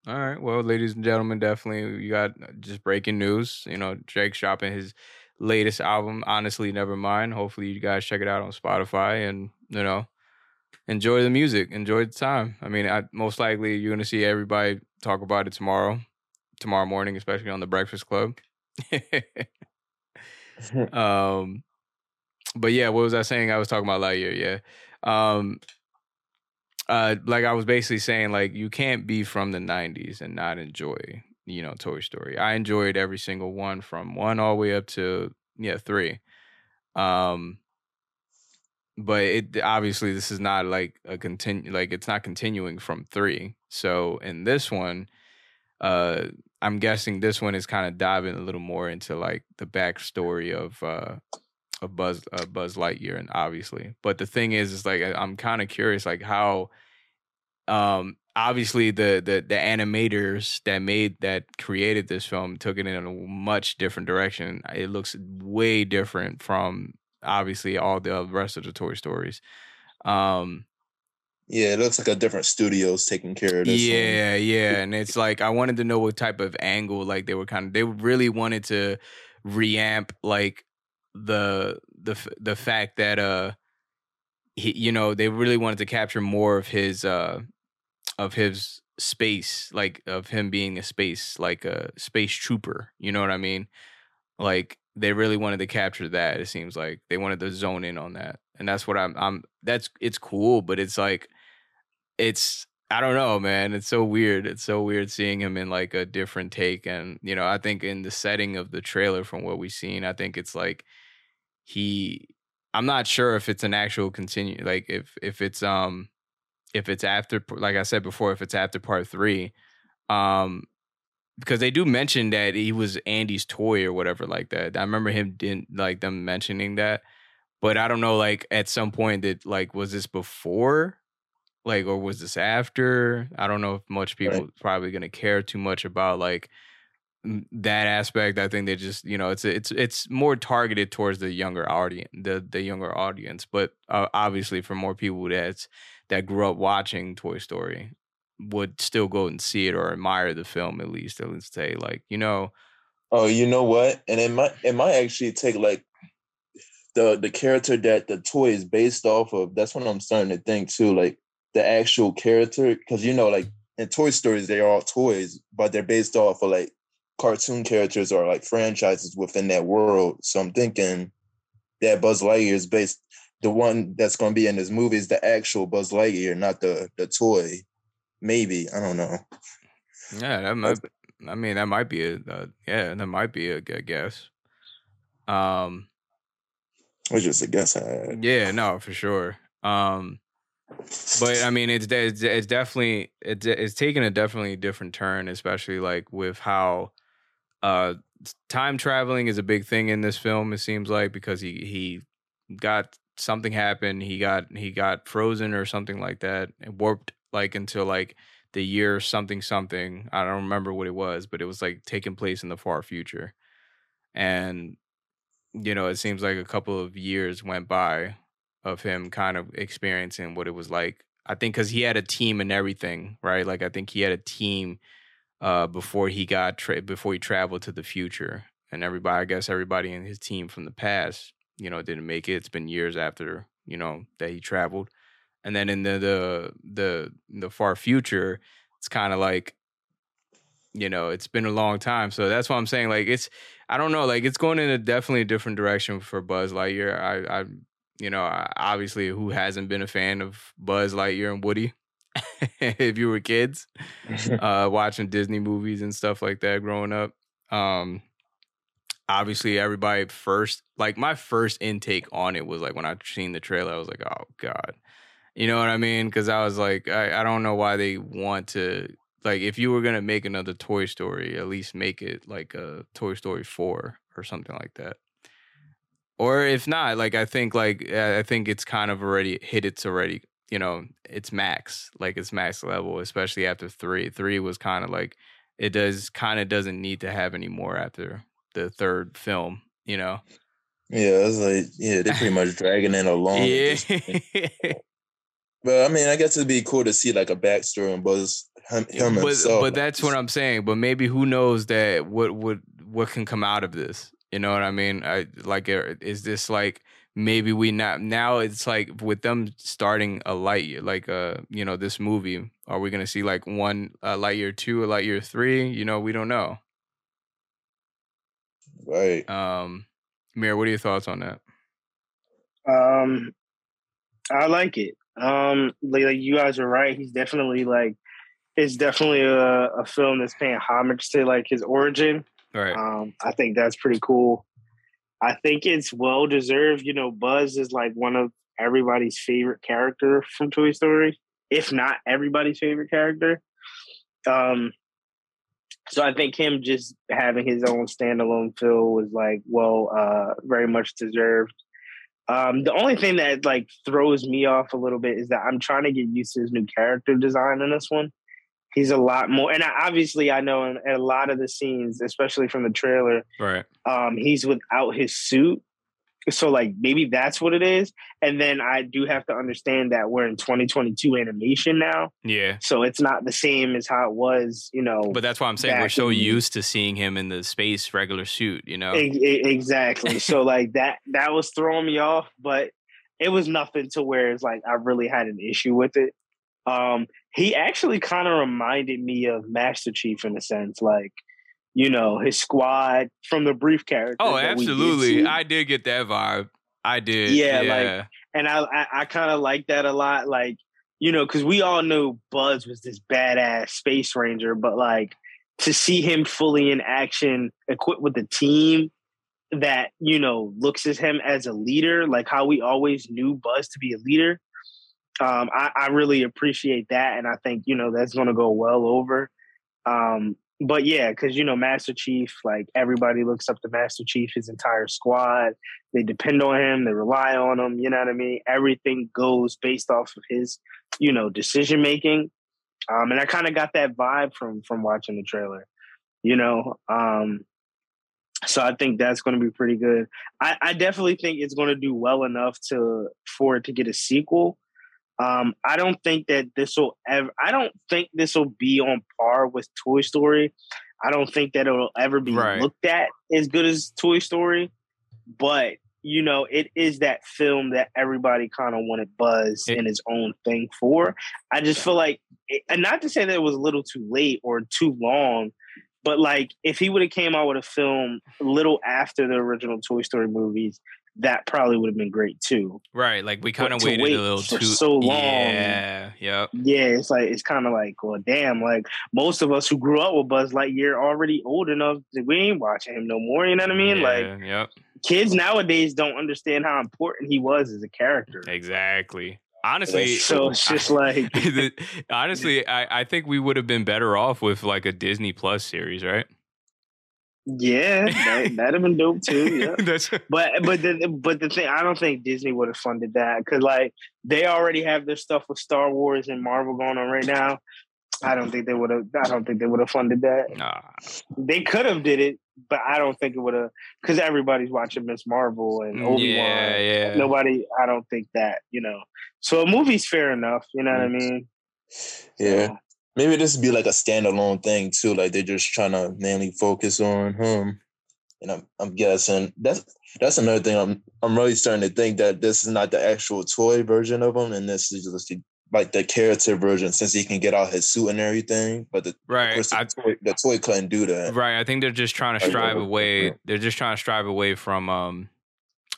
All right. Well, ladies and gentlemen, definitely you got uh, just breaking news. You know, Drake's dropping his latest album, Honestly Never Mind. Hopefully you guys check it out on Spotify and, you know, enjoy the music, enjoy the time. I mean, I, most likely you're going to see everybody talk about it tomorrow, tomorrow morning, especially on the Breakfast Club. um, but yeah, what was I saying? I was talking about Lightyear. Yeah. Um, uh, like I was basically saying, like you can't be from the '90s and not enjoy, you know, Toy Story. I enjoyed every single one from one all the way up to yeah three. Um, but it obviously this is not like a continue, like it's not continuing from three. So in this one, uh, I'm guessing this one is kind of diving a little more into like the backstory of uh of Buzz uh, Buzz Lightyear, and obviously. But the thing is, is like I'm kind of curious, like how, um, obviously the the the animators that made that created this film took it in a much different direction. It looks way different from obviously all the rest of the Toy Stories. Um, yeah, it looks like a different studio's taking care of this. one. yeah, yeah, and it's like I wanted to know what type of angle like they were kind of they really wanted to reamp like the the the fact that uh he you know they really wanted to capture more of his uh of his space like of him being a space like a space trooper you know what i mean like they really wanted to capture that it seems like they wanted to zone in on that and that's what i'm i'm that's it's cool but it's like it's I don't know, man. It's so weird. It's so weird seeing him in like a different take. And, you know, I think in the setting of the trailer from what we've seen, I think it's like he I'm not sure if it's an actual continue like if if it's um if it's after like I said before, if it's after part three. Um because they do mention that he was Andy's toy or whatever like that. I remember him didn't like them mentioning that. But I don't know, like at some point that like was this before like or was this after i don't know if much people Right. probably going to care too much about like that aspect i think they just you know it's it's it's more targeted towards the younger audience the the younger audience but uh, obviously for more people that's that grew up watching toy story would still go and see it or admire the film at least least say like you know Oh, you know what? And it might it might actually take like the the character that the toy is based off of. That's what I'm starting to think too. Like the actual character, because you know, like in Toy Stories, they're all toys, but they're based off of like cartoon characters or like franchises within that world. So I'm thinking that Buzz Lightyear is based. The one that's going to be in this movie is the actual Buzz Lightyear, not the the toy. Maybe I don't know. yeah that might i mean that might be a uh, yeah that might be a good guess um It's just a guess I had. Yeah, no, for sure. Um, but I mean, it's it's, it's definitely it's it's taken a definitely different turn, especially like with how uh time traveling is a big thing in this film. It seems like because he he got something happened, he got he got frozen or something like that, and warped like until like the year something something. I don't remember what it was, but it was like taking place in the far future, and you know, it seems like a couple of years went by of him kind of experiencing what it was like. I think because he had a team and everything, right? Like I think he had a team uh, before he got tra- before he traveled to the future, and everybody, I guess, everybody in his team from the past, you know, didn't make it. It's been years after you know that he traveled, and then in the the the the far future, it's kind of like you know it's been a long time. So that's why i'm saying like it's i don't know like it's going in a definitely a different direction for buzz lightyear. I i you know obviously who hasn't been a fan of buzz lightyear and woody if you were kids uh watching disney movies and stuff like that growing up um obviously everybody first like my first intake on it was like when i seen the trailer i was like oh god you know what i mean because i was like I, I don't know why they want to like if you were gonna make another Toy Story, at least make it like a Toy Story four or something like that. Or if not, like I think like I think it's kind of already hit its already, you know, it's max, like it's max level, especially after three. Three was kind of like it does kind of doesn't need to have any more after the third film, you know. Yeah, it's like yeah, they're pretty much dragging it along. Yeah. But I mean, I guess it'd be cool to see like a backstory on Buzz him, him but, himself. but that's what I'm saying. But maybe who knows that what what what can come out of this? You know what I mean? I like er, is this like maybe we not now it's like with them starting a light year like uh you know this movie are we gonna see like one uh, light year two a light year three you know we don't know right um Mir, what are your thoughts on that Um, I like it. Um, like, like you guys are right. He's definitely like, it's definitely a, a film that's paying homage to like his origin. right Um, I think that's pretty cool. I think it's well deserved. You know, Buzz is like one of everybody's favorite character from Toy Story, if not everybody's favorite character. Um, so I think him just having his own standalone feel was like, well, uh, very much deserved. Um, the only thing that like throws me off a little bit is that I'm trying to get used to his new character design in this one. He's a lot more, and I, obviously I know in, in a lot of the scenes, especially from the trailer, right um, he's without his suit. So like maybe that's what it is. And then I do have to understand that we're in 2022 animation now. yeah So it's not the same as how it was, you know. but that's why I'm saying we're so in- used to seeing him in the space regular suit you know E- exactly. so like that that was throwing me off, but it was nothing to where it's like I really had an issue with it. Um, he actually kind of reminded me of Master Chief in a sense, like you know his squad from the brief character. oh we did absolutely. I did get that vibe I did Yeah, yeah like- and I I, I kind of like that a lot. Like you know, because we all knew Buzz was this badass space ranger, but like to see him fully in action, equipped with a team that you know looks at him as a leader, like how we always knew Buzz to be a leader. Um, I, I really appreciate that, and I think you know that's going to go well over. Um, but yeah, because you know Master Chief, like everybody looks up to Master Chief, his entire squad. They depend on him. They rely on him. You know what I mean? Everything goes based off of his, you know, decision making. Um, and I kind of got that vibe from from watching the trailer. You know, um, so I think that's going to be pretty good. I, I definitely think it's going to do well enough to for it to get a sequel. Um, I don't think that this will ever. I don't think this will be on par with Toy Story. I don't think that it'll ever be Right. looked at as good as Toy Story. But you know, it is that film that everybody kind of wanted Buzz It- in his own thing for. I just feel like, and not to say that it was a little too late or too long, but like if he would have came out with a film a little after the original Toy Story movies, that probably would have been great too. right like we kind of waited wait a little too so long. yeah yep Yeah, it's like it's kind of like, well, damn, like most of us who grew up with Buzz Lightyear already old enough that we ain't watching him no more. You know what I mean? Like Yeah, yep kids nowadays don't understand how important he was as a character. Exactly. Honestly, so it's just like honestly, I, I think we would have been better off with like a Disney Plus series, right? Yeah, that, that'd have been dope too. Yeah. That's But but the but the thing I don't think Disney would have funded that because like they already have their stuff with Star Wars and Marvel going on right now. I don't think they would have. I don't think they would have funded that. nah. They could have did it, but I don't think it would have because everybody's watching Miss Marvel and mm, Obi Wan. Yeah, yeah. Nobody. I don't think that you know. So a movie's fair enough. You know what I mean? Yeah. So, Maybe this would be like a standalone thing too. Like they're just trying to mainly focus on him. and I'm I'm guessing that's that's another thing. I'm I'm really starting to think that this is not the actual toy version of him, and this is just the, like the character version, since he can get out his suit and everything. But the, Right. the, I, toy, the toy couldn't do that. right. I think they're just trying to strive uh, away. They're just trying to strive away from um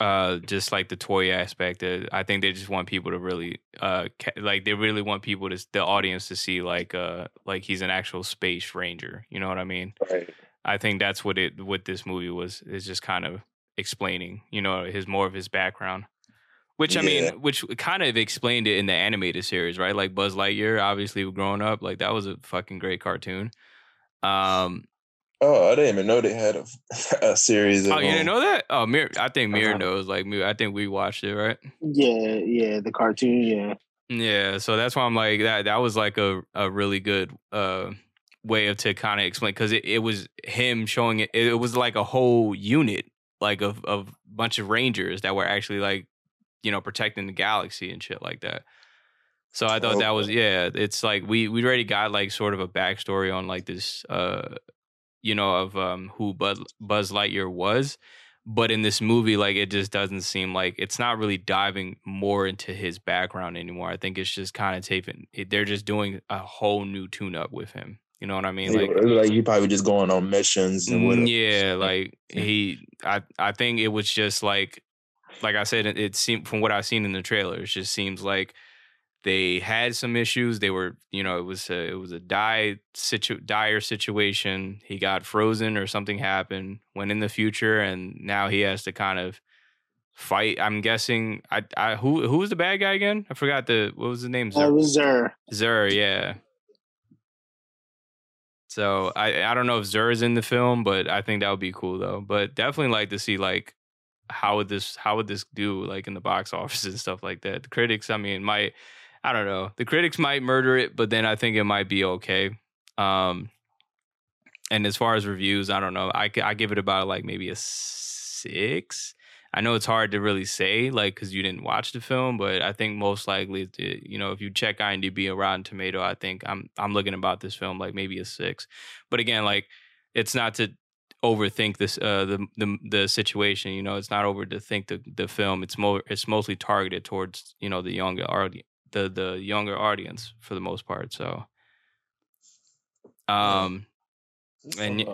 uh just like the toy aspect. Uh, I think they just want people to really uh ca- like they really want people to the audience to see like uh like he's an actual space ranger. You know what I mean? Right. I think that's what it what this movie was is just kind of explaining, you know, his more of his background. Which I Yeah. mean, which kind of explained it in the animated series, right? Like Buzz Lightyear, obviously growing up, like that was a fucking great cartoon. Um, Oh, I didn't even know they had a, a series. Of oh, you didn't know that? Oh, Mir, I think Mir Uh-huh. knows. Like, Mir, I think we watched it, right? Yeah, yeah, the cartoon, yeah. Yeah, so that's why I'm like that. That was like a a really good uh way of to kind of explain because it, it was him showing it. It was like a whole unit, like of of bunch of rangers that were actually like you know protecting the galaxy and shit like that. So I thought that was yeah. It's like we we already got like sort of a backstory on like this uh you know of um who Buzz Buzz Lightyear was. But in this movie, like it just doesn't seem like it's not really diving more into his background anymore. I think it's just kind of taping. They're just doing a whole new tune up with him. You know what I mean? Like, Like, he probably just going on missions and whatever. Mm, yeah, like he. I I think it was just like, like I said, it, it seemed from what I've seen in the trailer, it just seems like they had some issues. They were, you know, it was a, it was a die situ, dire situation. He got frozen or something happened. Went in the future, and now he has to kind of fight. I'm guessing. I, I who who was the bad guy again? I forgot the what was the name. Oh, that was Zurg. Zurg, yeah. So I I don't know if Zurg is in the film, but I think that would be cool though. But definitely like to see like how would this how would this do like in the box office and stuff like that. The critics, I mean, might I don't know. The critics might murder it, but then I think it might be okay. Um and as far as reviews, I don't know. I, I give it about like maybe a six. I know it's hard to really say, like, because you didn't watch the film, but I think most likely, you know, if you check IMDb or Rotten Tomato, I think I'm I'm looking about this film like maybe a six. But again, like, it's not to overthink this uh the the the situation. You know, it's not over to think the the film. It's more it's mostly targeted towards you know the younger the the younger audience for the most part. So, um, and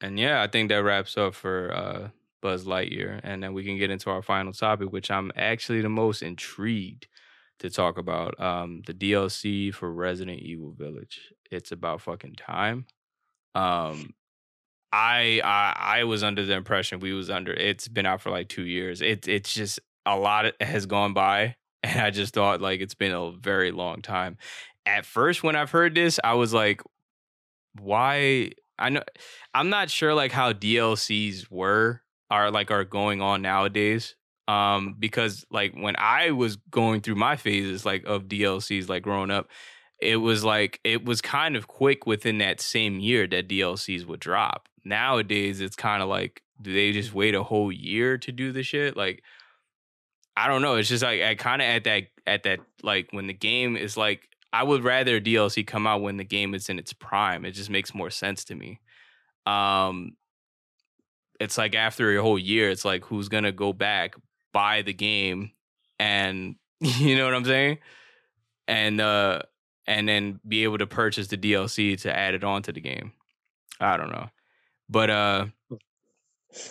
and yeah, I think that wraps up for uh, Buzz Lightyear, and then we can get into our final topic, which I'm actually the most intrigued to talk about. Um, the DLC for Resident Evil Village. It's about fucking time. Um, I I I was under the impression we was under. It's been out for like two years. It it's just a lot has gone by, and I just thought like it's been a very long time. At first, when I've heard this, I was like, why? I know I'm not sure like how DLCs were are like are going on nowadays. Um, because like when I was going through my phases like of DLCs like growing up, it was like it was kind of quick within that same year that DLCs would drop. Nowadays it's kind of like do they just wait a whole year to do the shit? Like I don't know. It's just like I kind of at that at that like when the game is like I would rather DLC come out when the game is in its prime. It just makes more sense to me. Um it's like after a whole year, it's like who's gonna go back, buy the game, and you know what I'm saying? And uh and then be able to purchase the DLC to add it on to the game. I don't know. But uh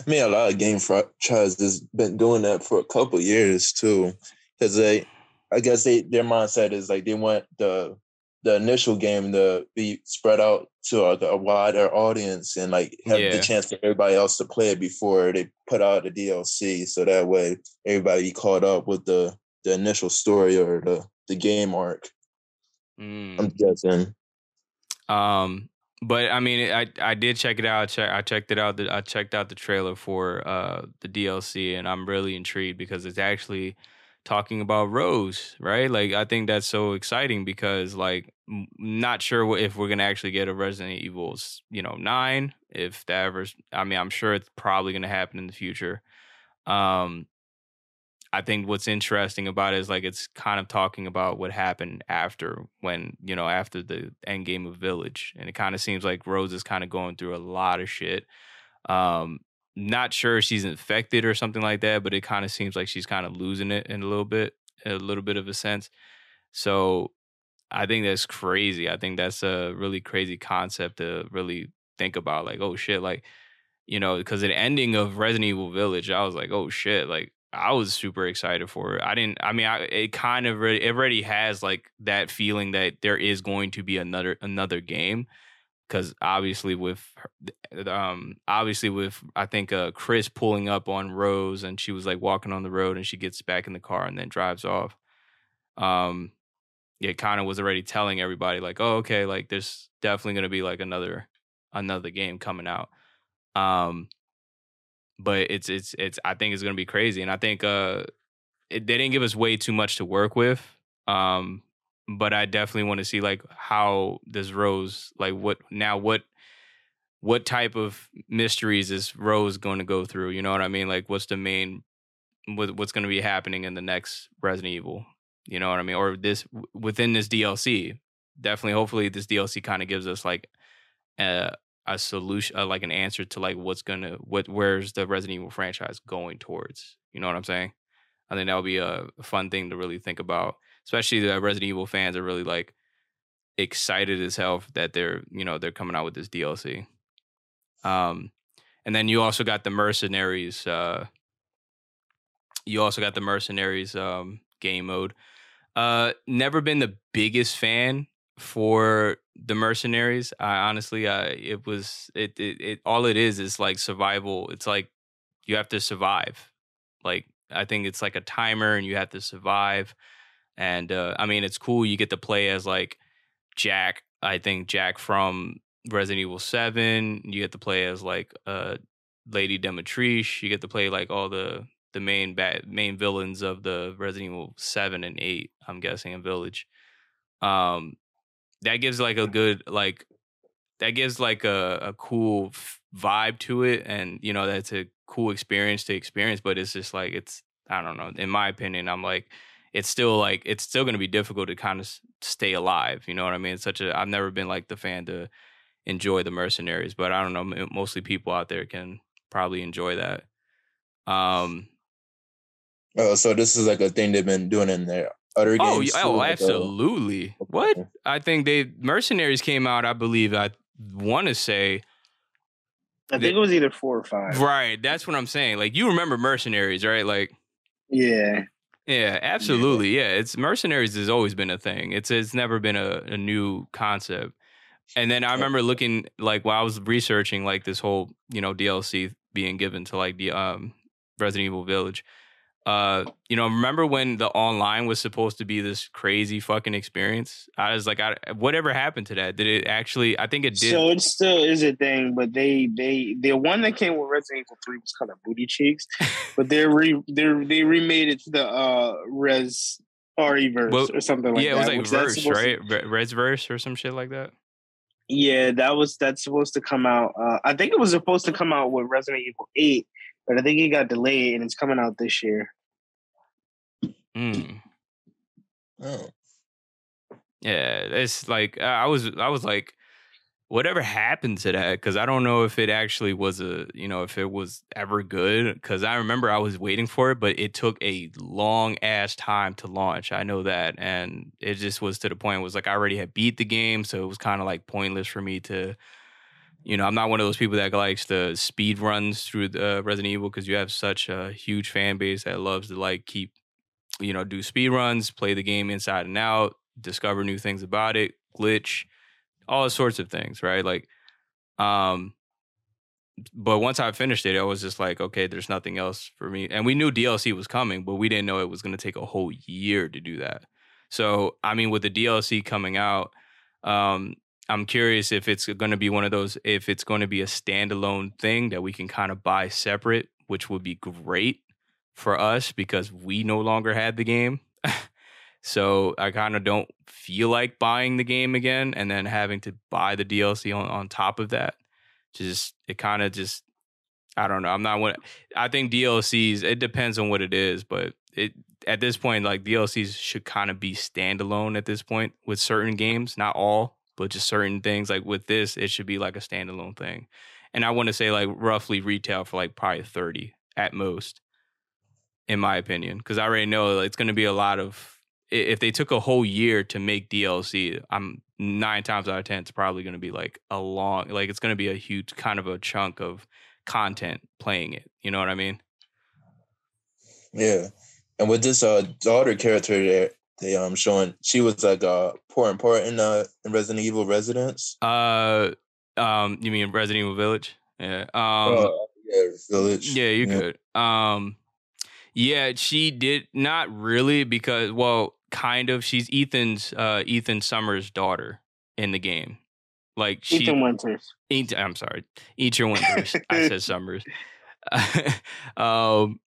I mean, a lot of game franchises been doing that for a couple years too, because they, I guess they their mindset is like they want the the initial game to be spread out to a, a wider audience and like have Yeah. the chance for everybody else to play it before they put out the DLC, so that way everybody caught up with the the initial story or the the game arc. mm. I'm guessing. Um, but I mean, I I did check it out. I, check, I checked it out. The, I checked out the trailer for uh the DLC, and I'm really intrigued because it's actually talking about Rose, right? Like, I think that's so exciting because, like, m- not sure if we're gonna actually get a Resident Evil's, you know, nine. If that ever, I mean, I'm sure it's probably gonna happen in the future. Um, I think what's interesting about it is like it's kind of talking about what happened after when, you know, after the end game of Village. And it kind of seems like Rose is kind of going through a lot of shit. Um, not sure she's infected or something like that, but it kind of seems like she's kind of losing it in a little bit, a little bit of a sense. So I think that's crazy. I think that's a really crazy concept to really think about. Like, oh shit, like you know, because the ending of Resident Evil Village, I was like, oh shit, like I was super excited for it. I didn't. I mean, I, it kind of it already has like that feeling that there is going to be another another game because obviously with um obviously with I think uh Chris pulling up on Rose and she was like walking on the road and she gets back in the car and then drives off. Um it kind of was already telling everybody like, oh okay, like there's definitely gonna be like another another game coming out. Um but it's it's it's I think it's gonna be crazy. And I think uh it, they didn't give us way too much to work with. Um but I definitely want to see like how this Rose like what now what what type of mysteries is Rose going to go through? You know what I mean? Like what's the main what, what's going to be happening in the next Resident Evil? You know what I mean? Or this within this DLC. Definitely hopefully this DLC kind of gives us like a a solution uh, like an answer to like what's to what where's the Resident Evil franchise going towards? You know what I'm saying? I think that would be a fun thing to really think about especially the Resident Evil fans are really like excited as hell that they're you know they're coming out with this DLC. Um, and then you also got the Mercenaries. Uh, you also got the Mercenaries um, game mode. Uh, never been the biggest fan for the Mercenaries. I honestly, I it was it, it it all it is is like survival. It's like you have to survive. Like I think it's like a timer, and you have to survive. And uh, I mean, it's cool. You get to play as like Jack. I think Jack from Resident Evil Seven. You get to play as like uh, Lady Dimitrescu. You get to play like all the the main bad main villains of the Resident Evil Seven and Eight. I'm guessing in Village. Um, that gives like a good like that gives like a, a cool vibe to it, and you know that's a cool experience to experience. But it's just like it's I don't know. In my opinion, I'm like it's still like it's still going to be difficult to kind of stay alive. You know what I mean? It's such a I've never been like the fan to enjoy the mercenaries, but I don't know. Mostly people out there can probably enjoy that. Um. Oh, so this is like a thing they've been doing in their other oh, games. Oh, oh, absolutely. What I think they mercenaries came out. I believe I want to say. I think it was either four or five. Right, that's what I'm saying. Like you remember mercenaries, right? Like. Yeah. Yeah, absolutely. Yeah, it's mercenaries has always been a thing. It's it's never been a, a new concept. And then I remember looking like while I was researching like this whole you know DLC being given to like the um Resident Evil Village. Uh, you know, remember when the online was supposed to be this crazy fucking experience? I was like, I, whatever happened to that? Did it actually? I think it did. So it still is a thing, but they they the one that came with Resident Evil Three was called Booty Cheeks, but they re they they remade it to the uh Res RE verse well, or something like yeah, that. Yeah, it was like verse, right? To, Res verse or some shit like that. Yeah, that was that's supposed to come out. Uh, I think it was supposed to come out with Resident Evil Eight, but I think it got delayed and it's coming out this year. Mm. Oh. Yeah, it's like I was I was like whatever happened to that because I don't know if it actually was a you know if it was ever good because I remember I was waiting for it but it took a long ass time to launch I know that and it just was to the point was like I already had beat the game so it was kind of like pointless for me to you know I'm not one of those people that likes the speed runs through the Resident Evil because you have such a huge fan base that loves to like keep you know, do speed runs, play the game inside and out, discover new things about it, glitch, all sorts of things, right? Like, um, but once I finished it, I was just like, okay, there's nothing else for me. And we knew DLC was coming, but we didn't know it was going to take a whole year to do that. So, I mean, with the DLC coming out, um, I'm curious if it's going to be one of those, if it's going to be a standalone thing that we can kind of buy separate, which would be great for us because we no longer had the game. so I kind of don't feel like buying the game again and then having to buy the DLC on, on top of that. Just it kind of just I don't know. I'm not what I think DLCs. It depends on what it is, but it at this point like DLCs should kind of be standalone at this point with certain games, not all, but just certain things. Like with this, it should be like a standalone thing. and I want to say like roughly retail for like probably thirty at most, in my opinion, because I already know it's going to be a lot of. If they took a whole year to make DLC, I'm nine times out of ten it's probably going to be like a long, like it's going to be a huge kind of a chunk of content playing it. You know what I mean? Yeah, and with this uh daughter character there, they um showing she was like a poor important part in uh in Resident Evil Residence. Uh, um, you mean Resident Evil Village? Yeah. Um, uh, yeah, Village. Yeah, you Yeah. could. Um yeah, she did not really because well, kind of. She's Ethan's uh Ethan Summers' daughter in the game. Like she Ethan Winters. Eat, I'm sorry. Your winters. I said Summers. um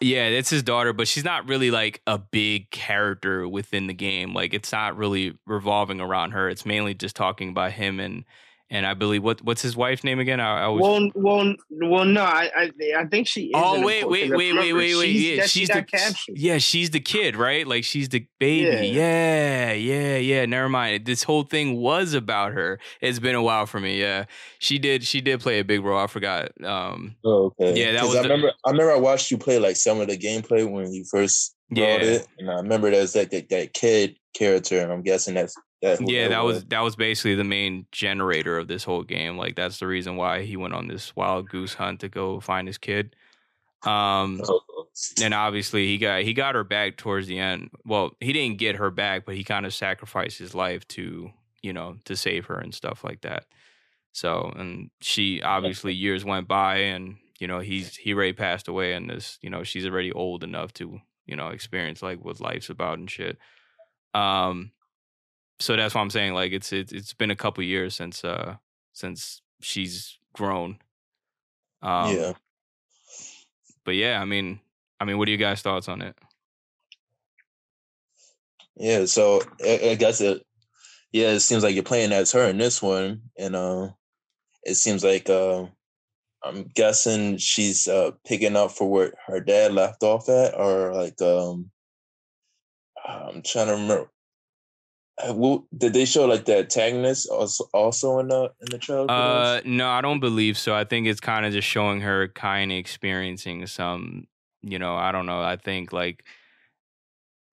yeah, that's his daughter, but she's not really like a big character within the game. Like it's not really revolving around her. It's mainly just talking about him and and I believe what what's his wife's name again? I, I always Well, well, well. No, I, I, I think she. Is Oh an wait, wait, wait, wait, wait, wait. she's- Yeah, she's she the got captured. yeah, she's the kid, right? Like she's the baby. Yeah. yeah, yeah, Never mind. This whole thing was about her. It's been a while for me. Yeah, she did. She did play a big role. I forgot. Um, Oh, okay. Yeah, that 'Cause was I the- remember. I remember I watched you play like some of the gameplay when you first brought Yeah. it, and I remember there's like that, that kid character, and I'm guessing that's that. yeah, that was that was basically the main generator of this whole game. Like that's the reason why he went on this wild goose hunt to go find his kid. Um, Oh, and obviously he got he got her back towards the end. Well, he didn't get her back, but he kind of sacrificed his life to you know to save her and stuff like that. So and she obviously years went by, and you know he's he already passed away, and this you know she's already old enough to you know experience like what life's about and shit. Um, so that's why I'm saying like it's it's it's been a couple years since uh since she's grown. Um, yeah. but yeah, I mean, I mean, what are you guys' thoughts on it? Yeah, so I, I guess it. Yeah, it seems like you're playing as her in this one, and uh, it seems like uh, I'm guessing she's uh, picking up for where her dad left off at, or like um, I'm trying to remember. Did they show like the antagonist also in the in the trailer? Uh, no, I don't believe so. I think it's kind of just showing her kind of experiencing some, you know, I don't know. I think like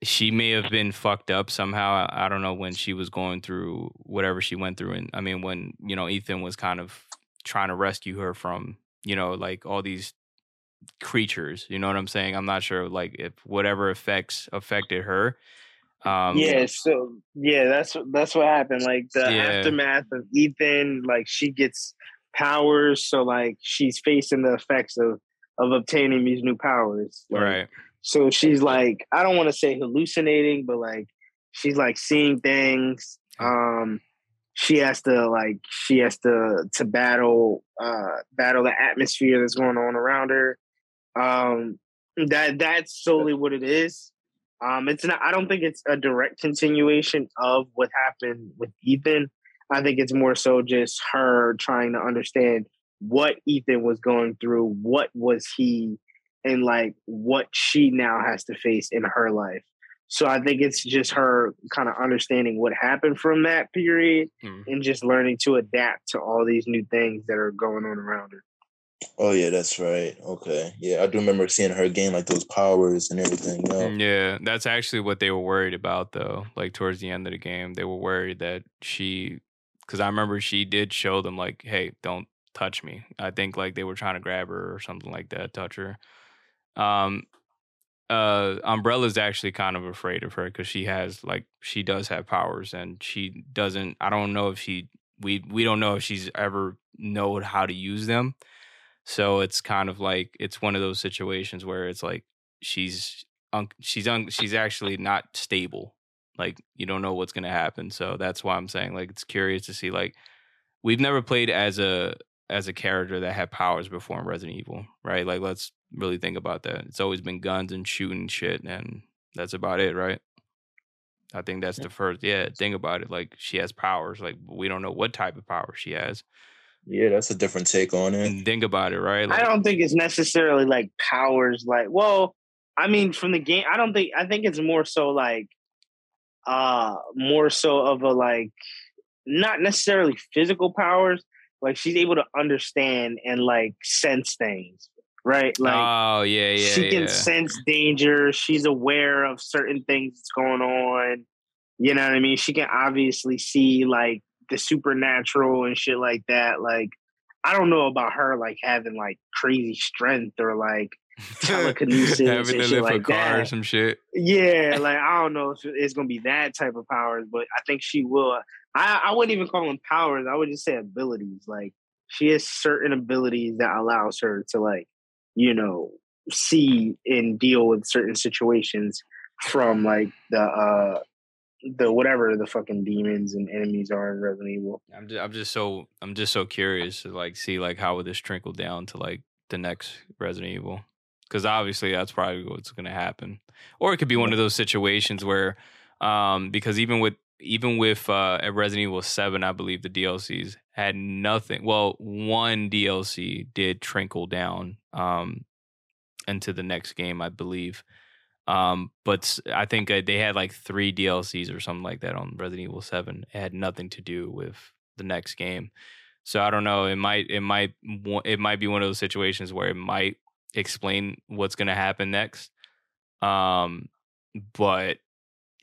she may have been fucked up somehow. I don't know when she was going through whatever she went through, and I mean when you know Ethan was kind of trying to rescue her from, you know, like all these creatures. You know what I'm saying? I'm not sure like if whatever effects affected her. Um, yeah, so yeah, that's that's what happened. Like the Yeah. aftermath of Ethan, like she gets powers, so like she's facing the effects of of obtaining these new powers. Like, Right. So she's like, I don't want to say hallucinating, but like she's like seeing things. Um she has to like she has to to battle uh battle the atmosphere that's going on around her. Um that that's solely what it is. Um it's not I don't think it's a direct continuation of what happened with Ethan. I think it's more so just her trying to understand what Ethan was going through, what was he and like what she now has to face in her life. So I think it's just her kind of understanding what happened from that period Mhm. and just learning to adapt to all these new things that are going on around her. Oh yeah, that's right. Okay, yeah, I do remember seeing her gain like those powers and everything. Mm, Yeah, that's actually what they were worried about, though. Like towards the end of the game, they were worried that she, because I remember she did show them like, "Hey, don't touch me." I think like they were trying to grab her or something like that, touch her. Um, uh, Umbrella's actually kind of afraid of her because she has like she does have powers and she doesn't. I don't know if she we we don't know if she's ever know how to use them. So it's kind of like it's one of those situations where it's like she's un- she's un- she's actually not stable. Like you don't know what's gonna happen. So that's why I'm saying like it's curious to see like we've never played as a as a character that had powers before in Resident Evil, right? Like let's really think about that. It's always been guns and shooting shit, and that's about it, right? I think that's the first yeah thing about it. Like she has powers, like we don't know what type of power she has. Yeah, that's a different take on it. And think about it, right? I don't think it's necessarily like powers like well, I mean from the game I don't think I think it's more so like uh more so of a like not necessarily physical powers, like she's able to understand and like sense things, right? Like oh yeah, yeah. she can yeah. sense danger. She's aware of certain things that's going on. You know what I mean? She can obviously see like the supernatural and shit like that. Like, I don't know about her like having like crazy strength or like telekinesis Having and to shit lift like a car or that. some shit. Yeah, like I don't know if it's gonna be that type of powers, but I think she will. I I wouldn't even call them powers. I would just say abilities. Like she has certain abilities that allows her to like, you know, see and deal with certain situations from like the uh the whatever the fucking demons and enemies are in Resident Evil. I'm just, I'm just so I'm just so curious to like see like how would this trickle down to like the next Resident Evil? Because obviously that's probably what's going to happen. Or it could be one of those situations where um because even with even with uh at Resident Evil 7 I believe the DLCs had nothing well one DLC did trickle down um into the next game I believe um but I think uh, they had like 3 DLCs or something like that on Resident Evil 7 it had nothing to do with the next game. So I don't know it might it might it might be one of those situations where it might explain what's going to happen next. Um but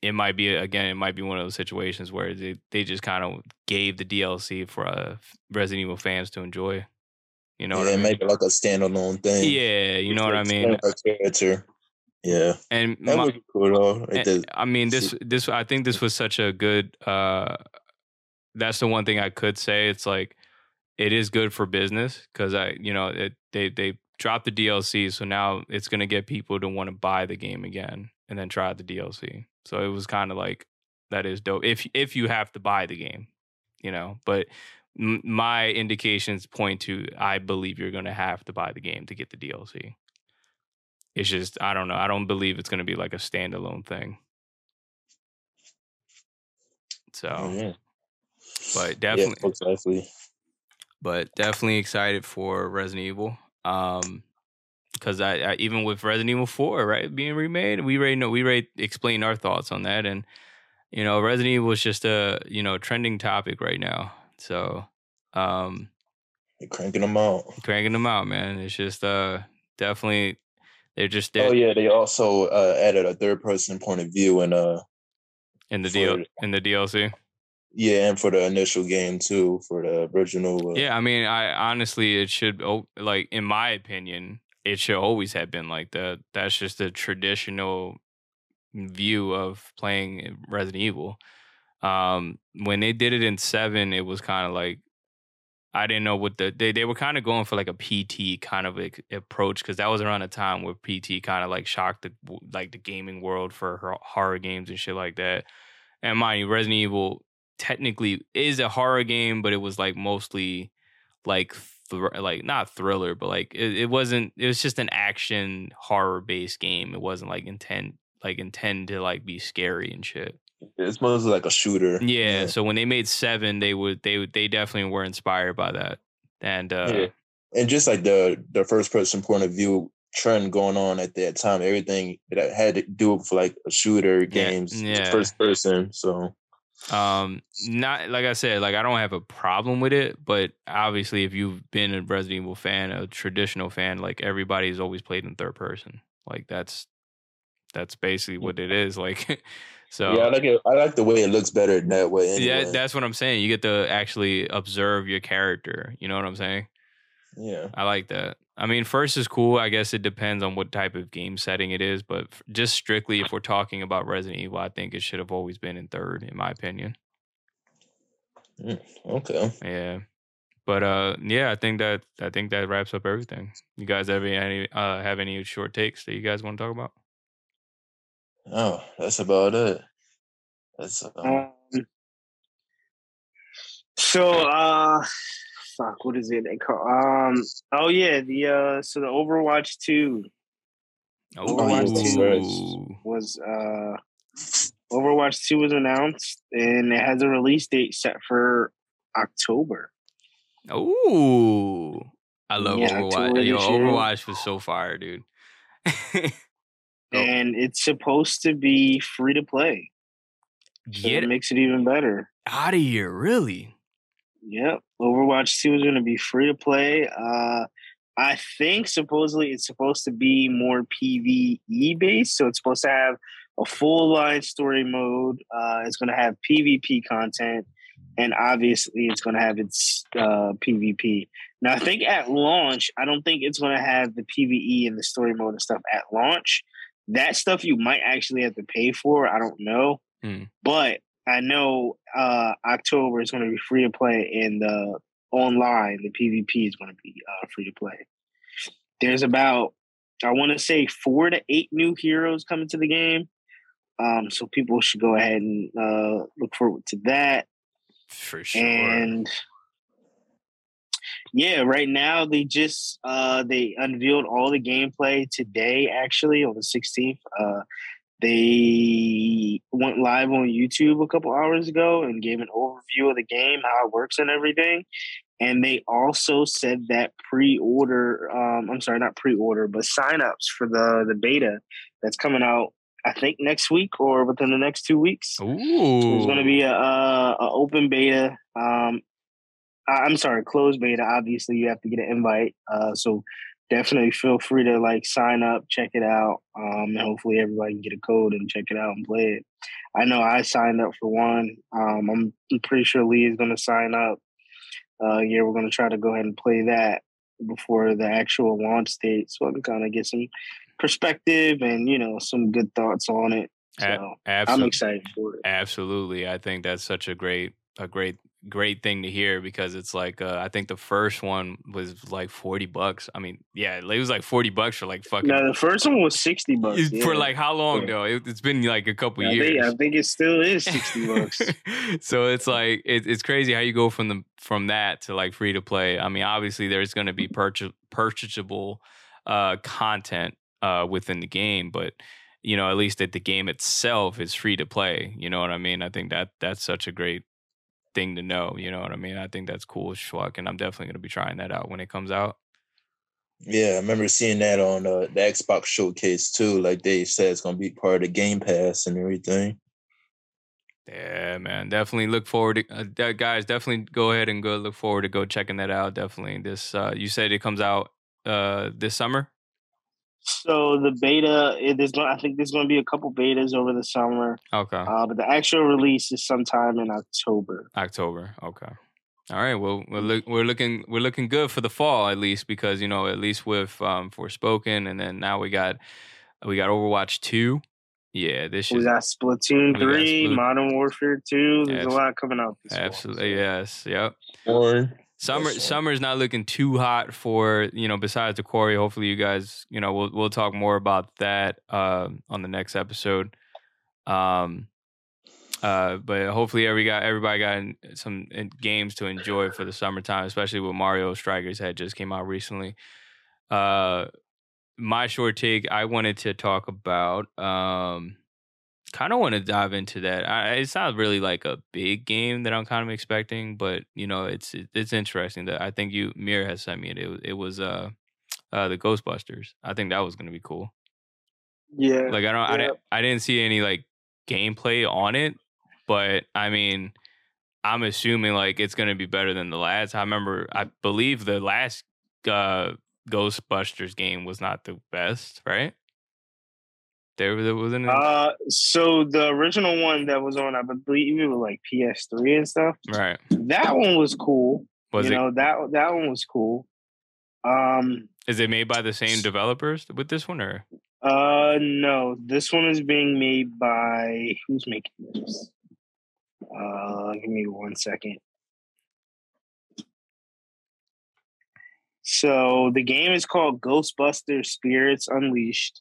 it might be again it might be one of those situations where they, they just kind of gave the DLC for uh, Resident Evil fans to enjoy. You know yeah, what I mean? make it like a standalone thing. yeah you know what I mean? character. Yeah, and that my- would be cool though. And- I mean, this this I think this was such a good. uh That's the one thing I could say. It's like it is good for business because I, you know, it, they they dropped the DLC, so now it's gonna get people to want to buy the game again and then try the DLC. So it was kind of like that is dope if if you have to buy the game, you know. But m- my indications point to I believe you're gonna have to buy the game to get the DLC. It's just I don't know. I don't believe it's gonna be like a standalone thing. So, oh, yeah. but definitely, yeah, exactly. but definitely excited for Resident Evil. Um, because I, I even with Resident Evil Four, right, being remade, we already know we already explained our thoughts on that, and you know, Resident Evil is just a you know trending topic right now. So, um, They're cranking them out. cranking them out, man. It's just uh definitely they're just there Oh yeah, they also uh, added a third person point of view and uh in the deal in the DLC. yeah, and for the initial game too, for the original. Uh, Yeah, I mean, I honestly, it should like in my opinion, it should always have been like that. That's just a traditional view of playing Resident Evil. Um, when they did it in seven, it was kind of like I didn't know what the they they were kind of going for like a PT kind of approach because that was around a time where PT kind of like shocked the like the gaming world for horror games and shit like that. And mind you, Resident Evil technically is a horror game, but it was like mostly like thr- like not thriller, but like it, it wasn't. It was just an action horror based game. It wasn't like intent like intend to like be scary and shit. It's mostly like a shooter. Yeah, So when they made seven, they would they they definitely were inspired by that. And uh Yeah. and just like the the first person point of view trend going on at that time, everything that had to do with like a shooter games, was yeah. first person. So um not like I said, like I don't have a problem with it, but obviously if you've been a Resident Evil fan, a traditional fan, like everybody's always played in third person. Like that's that's basically what it is. Like so yeah, I like it. I like the way it looks better that way. Anyway. Yeah, that's what I'm saying. You get to actually observe your character. You know what I'm saying? yeah. I like that. I mean, first is cool. I guess it depends on what type of game setting it is, but just strictly if we're talking about Resident Evil, I think it should have always been in third, in my opinion. Okay. Yeah. But uh, yeah, I think that I think that wraps up everything. You guys have any uh have any short takes that you guys want to talk about? Oh, that's about it. That's um, Um, so uh fuck, what is it they call um oh yeah, the uh so the Overwatch 2 Overwatch Ooh. was uh Overwatch 2 was announced and it has a release date set for October. Ooh. I love Yeah, Overwatch. Yo. Overwatch was so fire, dude. Oh. And it's supposed to be free to play. So Get it makes it even better. out of here, really? Yep. Overwatch 2 is going to be free to play. Uh, I think supposedly it's supposed to be more PVE based. So it's supposed to have a full line story mode. Uh, it's going to have PvP content. And obviously, it's going to have its uh, PvP. Now, I think at launch, I don't think it's going to have the PvE and the story mode and stuff at launch. That stuff you might actually have to pay for. I don't know. Hmm. But I know uh, October is going to be free to play, and the online, the PvP is going to be uh, free to play. There's about, I want to say, four to eight new heroes coming to the game. Um, so people should go ahead and uh, look forward to that. For sure. And yeah, right now they just uh, they unveiled all the gameplay today. Actually, on the 16th, uh, they went live on YouTube a couple hours ago and gave an overview of the game, how it works, and everything. And they also said that pre-order, um, I'm sorry, not pre-order, but signups for the the beta that's coming out. I think next week or within the next two weeks. Ooh. There's going to be a, a, a open beta. Um, I'm sorry, closed beta. Obviously, you have to get an invite. Uh, so definitely feel free to like sign up, check it out, um, and hopefully everybody can get a code and check it out and play it. I know I signed up for one. Um, I'm I'm pretty sure Lee is going to sign up. Uh, yeah, we're going to try to go ahead and play that before the actual launch date, so I can kind of get some perspective and you know some good thoughts on it. So I'm excited for it. Absolutely. I think that's such a great a great great thing to hear because it's like uh, I think the first one was like 40 bucks. I mean, yeah, it was like 40 bucks for like fucking No, the first one was sixty bucks for like how long Yeah. though? It, it's been like a couple I years. think, I think it still is sixty bucks. so it's like it, it's crazy how you go from the from that to like free to play. I mean, obviously there's going to be purchase, purchasable uh, content uh, within the game, but you know at least that the game itself is free to play. You know what I mean? I think that that's such a great thing to know. You know what I mean? I think that's cool as fuck, and I'm definitely going to be trying that out when it comes out. Yeah, I remember seeing that on uh, the Xbox showcase too. Like they said, it's gonna be part of the Game Pass and everything. Yeah, man. Definitely look forward to uh, that- guys. Definitely go ahead and go look forward to go checking that out. Definitely. This uh you said it comes out uh this summer? So the beta, it is going. I think there's going to be a couple betas over the summer, Okay. uh, but the actual release is sometime in October. October. Okay. All right. Well, we're look, we're looking we're looking good for the fall at least because you know at least with um Forspoken and then now we got we got Overwatch 2. Yeah, this We is got Splatoon We got three, Splat- Modern Warfare two. There's Abs- a lot coming out. This fall, absolutely so. yes. Yep. Or Summer sir. summer's not looking too hot for you know. Besides the quarry, hopefully you guys you know we'll we'll talk more about that um, on the next episode. Um, uh, but hopefully every got everybody got in- some in- games to enjoy for the summertime, especially with Mario Strikers that just came out recently. Uh, my short take, I wanted to talk about. Um, kind of want to dive into that. I, it's not really like a big game that I'm kind of expecting, but you know, it's it, it's interesting that I think you Mir has sent me it. It, was- it was uh, uh the Ghostbusters. I think that was gonna be cool. Yeah, Like I don't, I didn't, I didn't see any like gameplay on it, but I mean, I'm assuming like it's gonna be better than the last. I remember, I believe the last uh Ghostbusters game was not the best, right? There, there wasn't. any- Uh, so the original one that was on, I believe it was like PS3 and stuff. right. That one was cool. Was you it? know that that one was cool. Um, Is it made by the same developers with this one, or uh, no, this one is being made by who's making this? Uh, give me one second. So the game is called Ghostbusters Spirits Unleashed.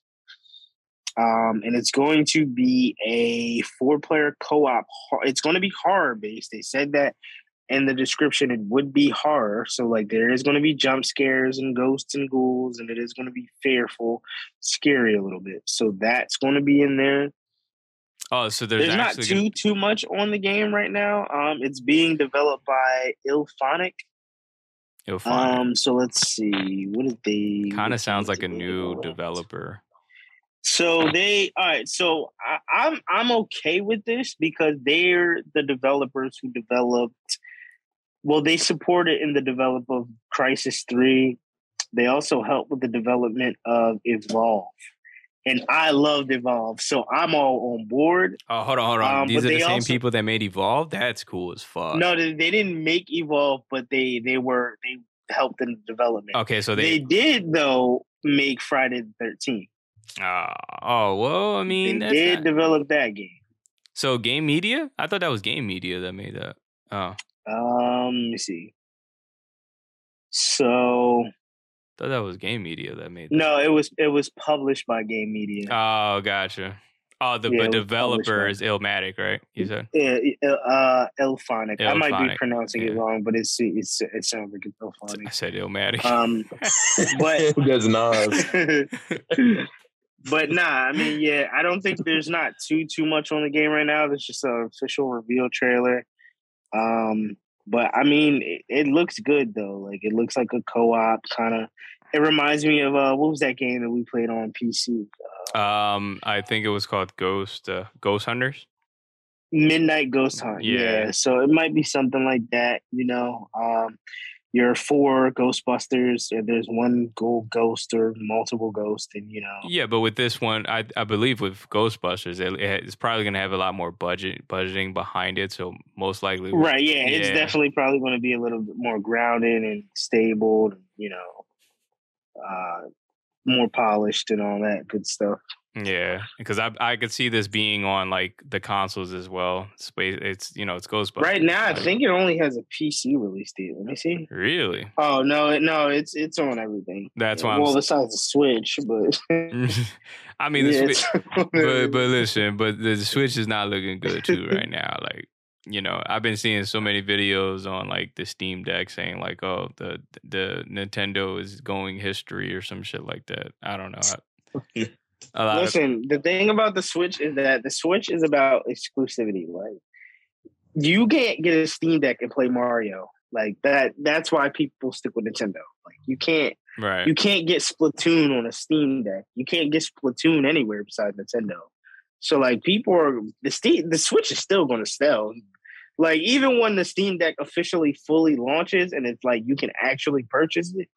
Um, and it's going to be a four-player co-op. It's going to be horror based. They said that in the description it would be horror. So like there is going to be jump scares and ghosts and ghouls, and it is going to be fearful, scary a little bit. So that's going to be in there. oh, so there's, There's, not too gonna- too much on the game right now. Um, it's being developed by IllFonic. you'll Um, so let's see. What did they? Kind of sounds like a new develop? developer. So they all right. So I, I'm I'm okay with this because they're the developers who developed Well, they supported in the development of Crysis Three. They also helped with the development of Evolve, and I loved Evolve, so I'm all on board. Oh, hold on, hold on. Um, These are the same also- people that made Evolve. That's cool as fuck. No, they, they didn't make Evolve, but they they were they helped in the development. Okay, so they, they. did though make Friday the Thirteenth. Ah, oh well, I mean, They that's did not- develop that game. so Gun Media. I thought that was Gun Media that made that. Oh, Um, let me see. So thought that was Gun Media that made. That. no, it was it was published by Gun Media. Oh, gotcha. Oh, the Yeah, but it was developer is Illmatic, right? You said. Uh, uh, Elphonic. I might be Elphonic, pronouncing it wrong, but it's it's it sounds like it's I said Illmatic. Um, but That's Nas. but nah, I mean, yeah, I don't think there's not too too much on the game right now. There's just an official reveal trailer. Um, but I mean, it, it looks good though. Like it looks like a co-op kind of. It reminds me of uh, what was that game that we played on PC? um, I think it was called Ghost uh, Ghost Hunters. Midnight Ghost Hunt. Yeah. Yeah. So it might be something like that, you know. Um you're four Ghostbusters, and there's one gold ghost or multiple ghosts, and you know. Yeah, but with this one, I I believe with Ghostbusters, it, it's probably going to have a lot more budget budgeting behind it. So most likely, Right, yeah, it's definitely probably going to be a little bit more grounded and stable, and you know, uh, more polished and all that good stuff. Yeah, because I I could see this being on like the consoles as well. Space, it's you know it's Ghostbusters. Right now, I think it only has a PC release date. Let me see. Really, Oh no, no, it's it's on everything. that's why I'm. well, s- besides the Switch, but I mean, the Yeah, Swi- it's on but but listen, but the Switch is not looking good too right now. Like you know, I've been seeing so many videos on like the Steam Deck saying like, oh, the the Nintendo is going history or some shit like that. I don't know. I- A lot of, Listen, the thing about the Switch is that the Switch is about exclusivity. Like you can't get a Steam Deck and play Mario. Like that that's why people stick with Nintendo. Like you can't right. you can't get Splatoon on a Steam Deck. You can't get Splatoon anywhere besides Nintendo. So like people are the Steam the Switch is still gonna sell. Like even when the Steam Deck officially fully launches and it's like you can actually purchase it,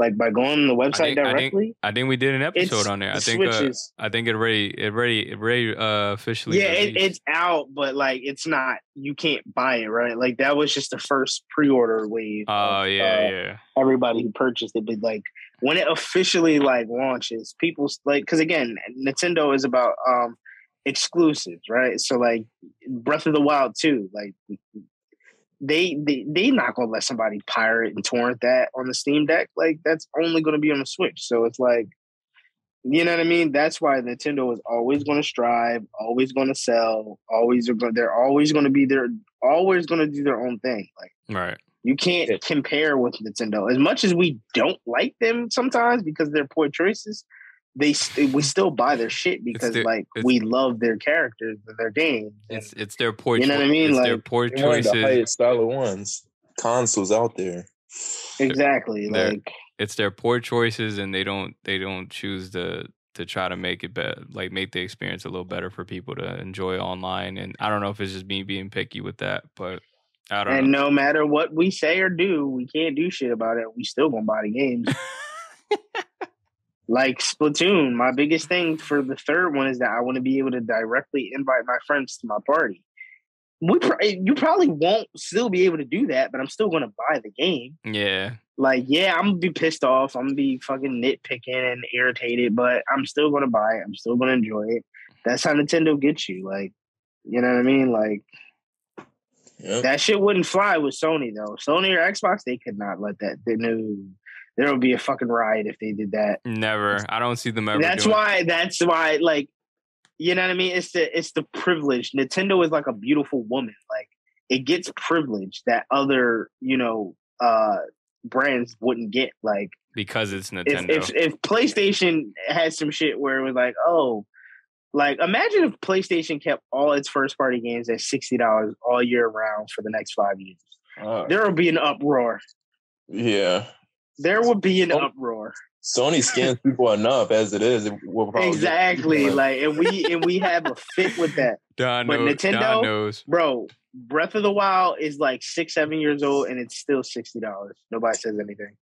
like by going on the website I think directly. I think we did an episode on there. I think uh, I think it already it already it already uh, officially. yeah, it, it's out, but like it's not. You can't buy it, right? Like that was just the first pre-order wave. Oh of, yeah, uh, yeah. Everybody who purchased it, but like when it officially like launches, people like because again, Nintendo is about um exclusives, right? So like Breath of the Wild too, like they they they not gonna let somebody pirate and torrent that on the Steam Deck. Like that's only gonna be on the Switch. So it's like you know what I mean? That's why Nintendo is always going to strive, always going to sell, always are going. They're always going to be there, always going to do their own thing. Like Right. you can't compare with Nintendo as much as we don't like them sometimes because they're poor choices. They st- we mm-hmm. still buy their shit because their- like we love their characters and their games. And It's it's their poor. You know what I mean? It's their Like, poor They're one of the choices. highest dollar ones consoles out there. exactly, they're- like It's their poor choices, and they don't they don't choose to to try to make it better, like make the experience a little better for people to enjoy online. And I don't know if it's just me being picky with that, but I don't and know. no matter what we say or do, we can't do shit about it. We still gonna buy the games. like Splatoon, my biggest thing for the third one is that I want to be able to directly invite my friends to my party. We pro- eh, you probably won't still be able to do that, but I'm still going to buy the game. Yeah, Like, yeah, I'm gonna be pissed off. I'm gonna be fucking nitpicking and irritated, but I'm still going to buy it. I'm still going to enjoy it. That's how Nintendo gets you. Like, you know what I mean? Like Yep. that shit wouldn't fly with Sony though. Sony or Xbox, they could not let that. They knew there would be a fucking riot if they did that. never. I don't see them ever. that's doing, why. That's why. Like, you know what I mean? It's the it's the privilege. Nintendo is like a beautiful woman. Like, it gets privilege that other you know uh brands wouldn't get. Like, because it's if Nintendo. if if PlayStation had some shit where it was like, oh. Like, imagine if PlayStation kept all its first party games at sixty dollars all year round for the next five years. Uh, There would be an uproar. yeah. There would be an uproar. Sony scans people enough as it is. It will probably- exactly. Like, and we and we have a fit with that, Don But knows. Nintendo- Don knows. bro. Breath of the Wild is like six, seven years old, and it's still sixty dollars. Nobody says anything.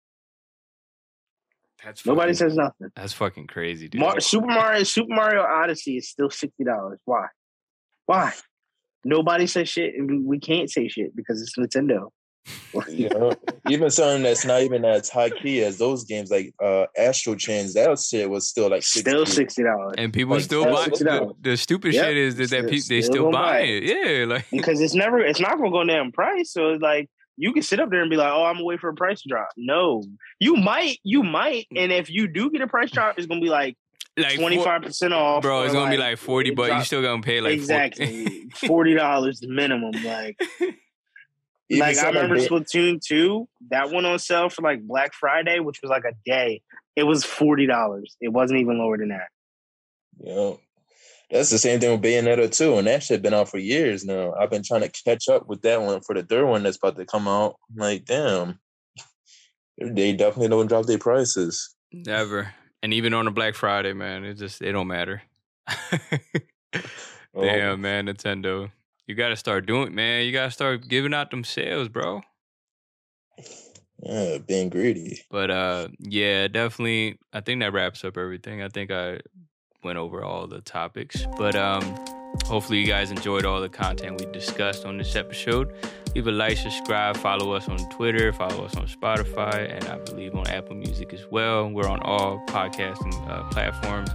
That's Nobody fucking, says nothing. That's fucking crazy, dude. Mar- Super Mario, Super Mario Odyssey is still sixty dollars. Why? Why? Nobody says shit, and we- we can't say shit because it's Nintendo. You know, even something that's not even as high key as those games, like uh Astral Chains, that shit was still like 60. Still sixty dollars and people Like, still that's buy the, the stupid Yep. shit is that, that Still- pe- they still still buy buy it. Yeah, like because it's never, it's not gonna go down in price. So it's like you can sit up there and be like, "Oh, I'm gonna wait for a price drop." No, you might, you might, and if you do get a price drop, it's gonna be like like twenty five percent off. Bro, it's gonna be like forty, it but you drops- still gonna pay like 40. exactly forty dollars minimum. Like, Even like I remember they- Splatoon two that went on sale for like Black Friday, which was like a day. It was forty dollars. It wasn't even lower than that. You know, that's the same thing with Bayonetta too, and that shit been out for years now. I've been trying to catch up with that one for the third one that's about to come out. I'm like, damn, they definitely don't drop their prices. Never. And even on a Black Friday, man, it just it don't matter. Oh, Damn, man, Nintendo. You gotta start doing man. You gotta start giving out them sales, bro. yeah, being greedy. But uh yeah, definitely I think that wraps up everything. I think I went over all the topics. But um hopefully you guys enjoyed all the content we discussed on this episode. Leave a like, subscribe, follow us on Twitter, follow us on Spotify, and I believe on Apple Music as well. We're on all podcasting uh, platforms.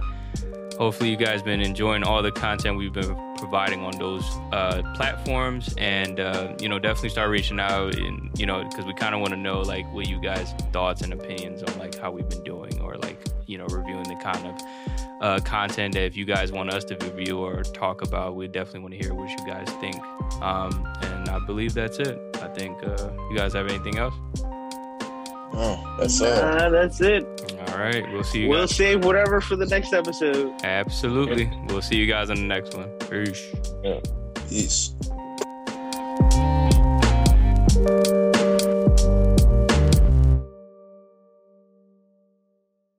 Hopefully, you guys been enjoying all the content we've been providing on those uh, platforms, and uh, you know, definitely start reaching out, and you know, because we kind of want to know like what you guys' thoughts and opinions on like how we've been doing, or like you know, reviewing the kind of uh, content that if you guys want us to review or talk about, we definitely want to hear what you guys think. Um, and I believe that's it. I think uh, you guys have anything else? Oh, that's it. That's it. All right. We'll see you We'll guys. save whatever for the next episode. Absolutely. Yeah. We'll see you guys on the next one. Peace. Yeah. Peace.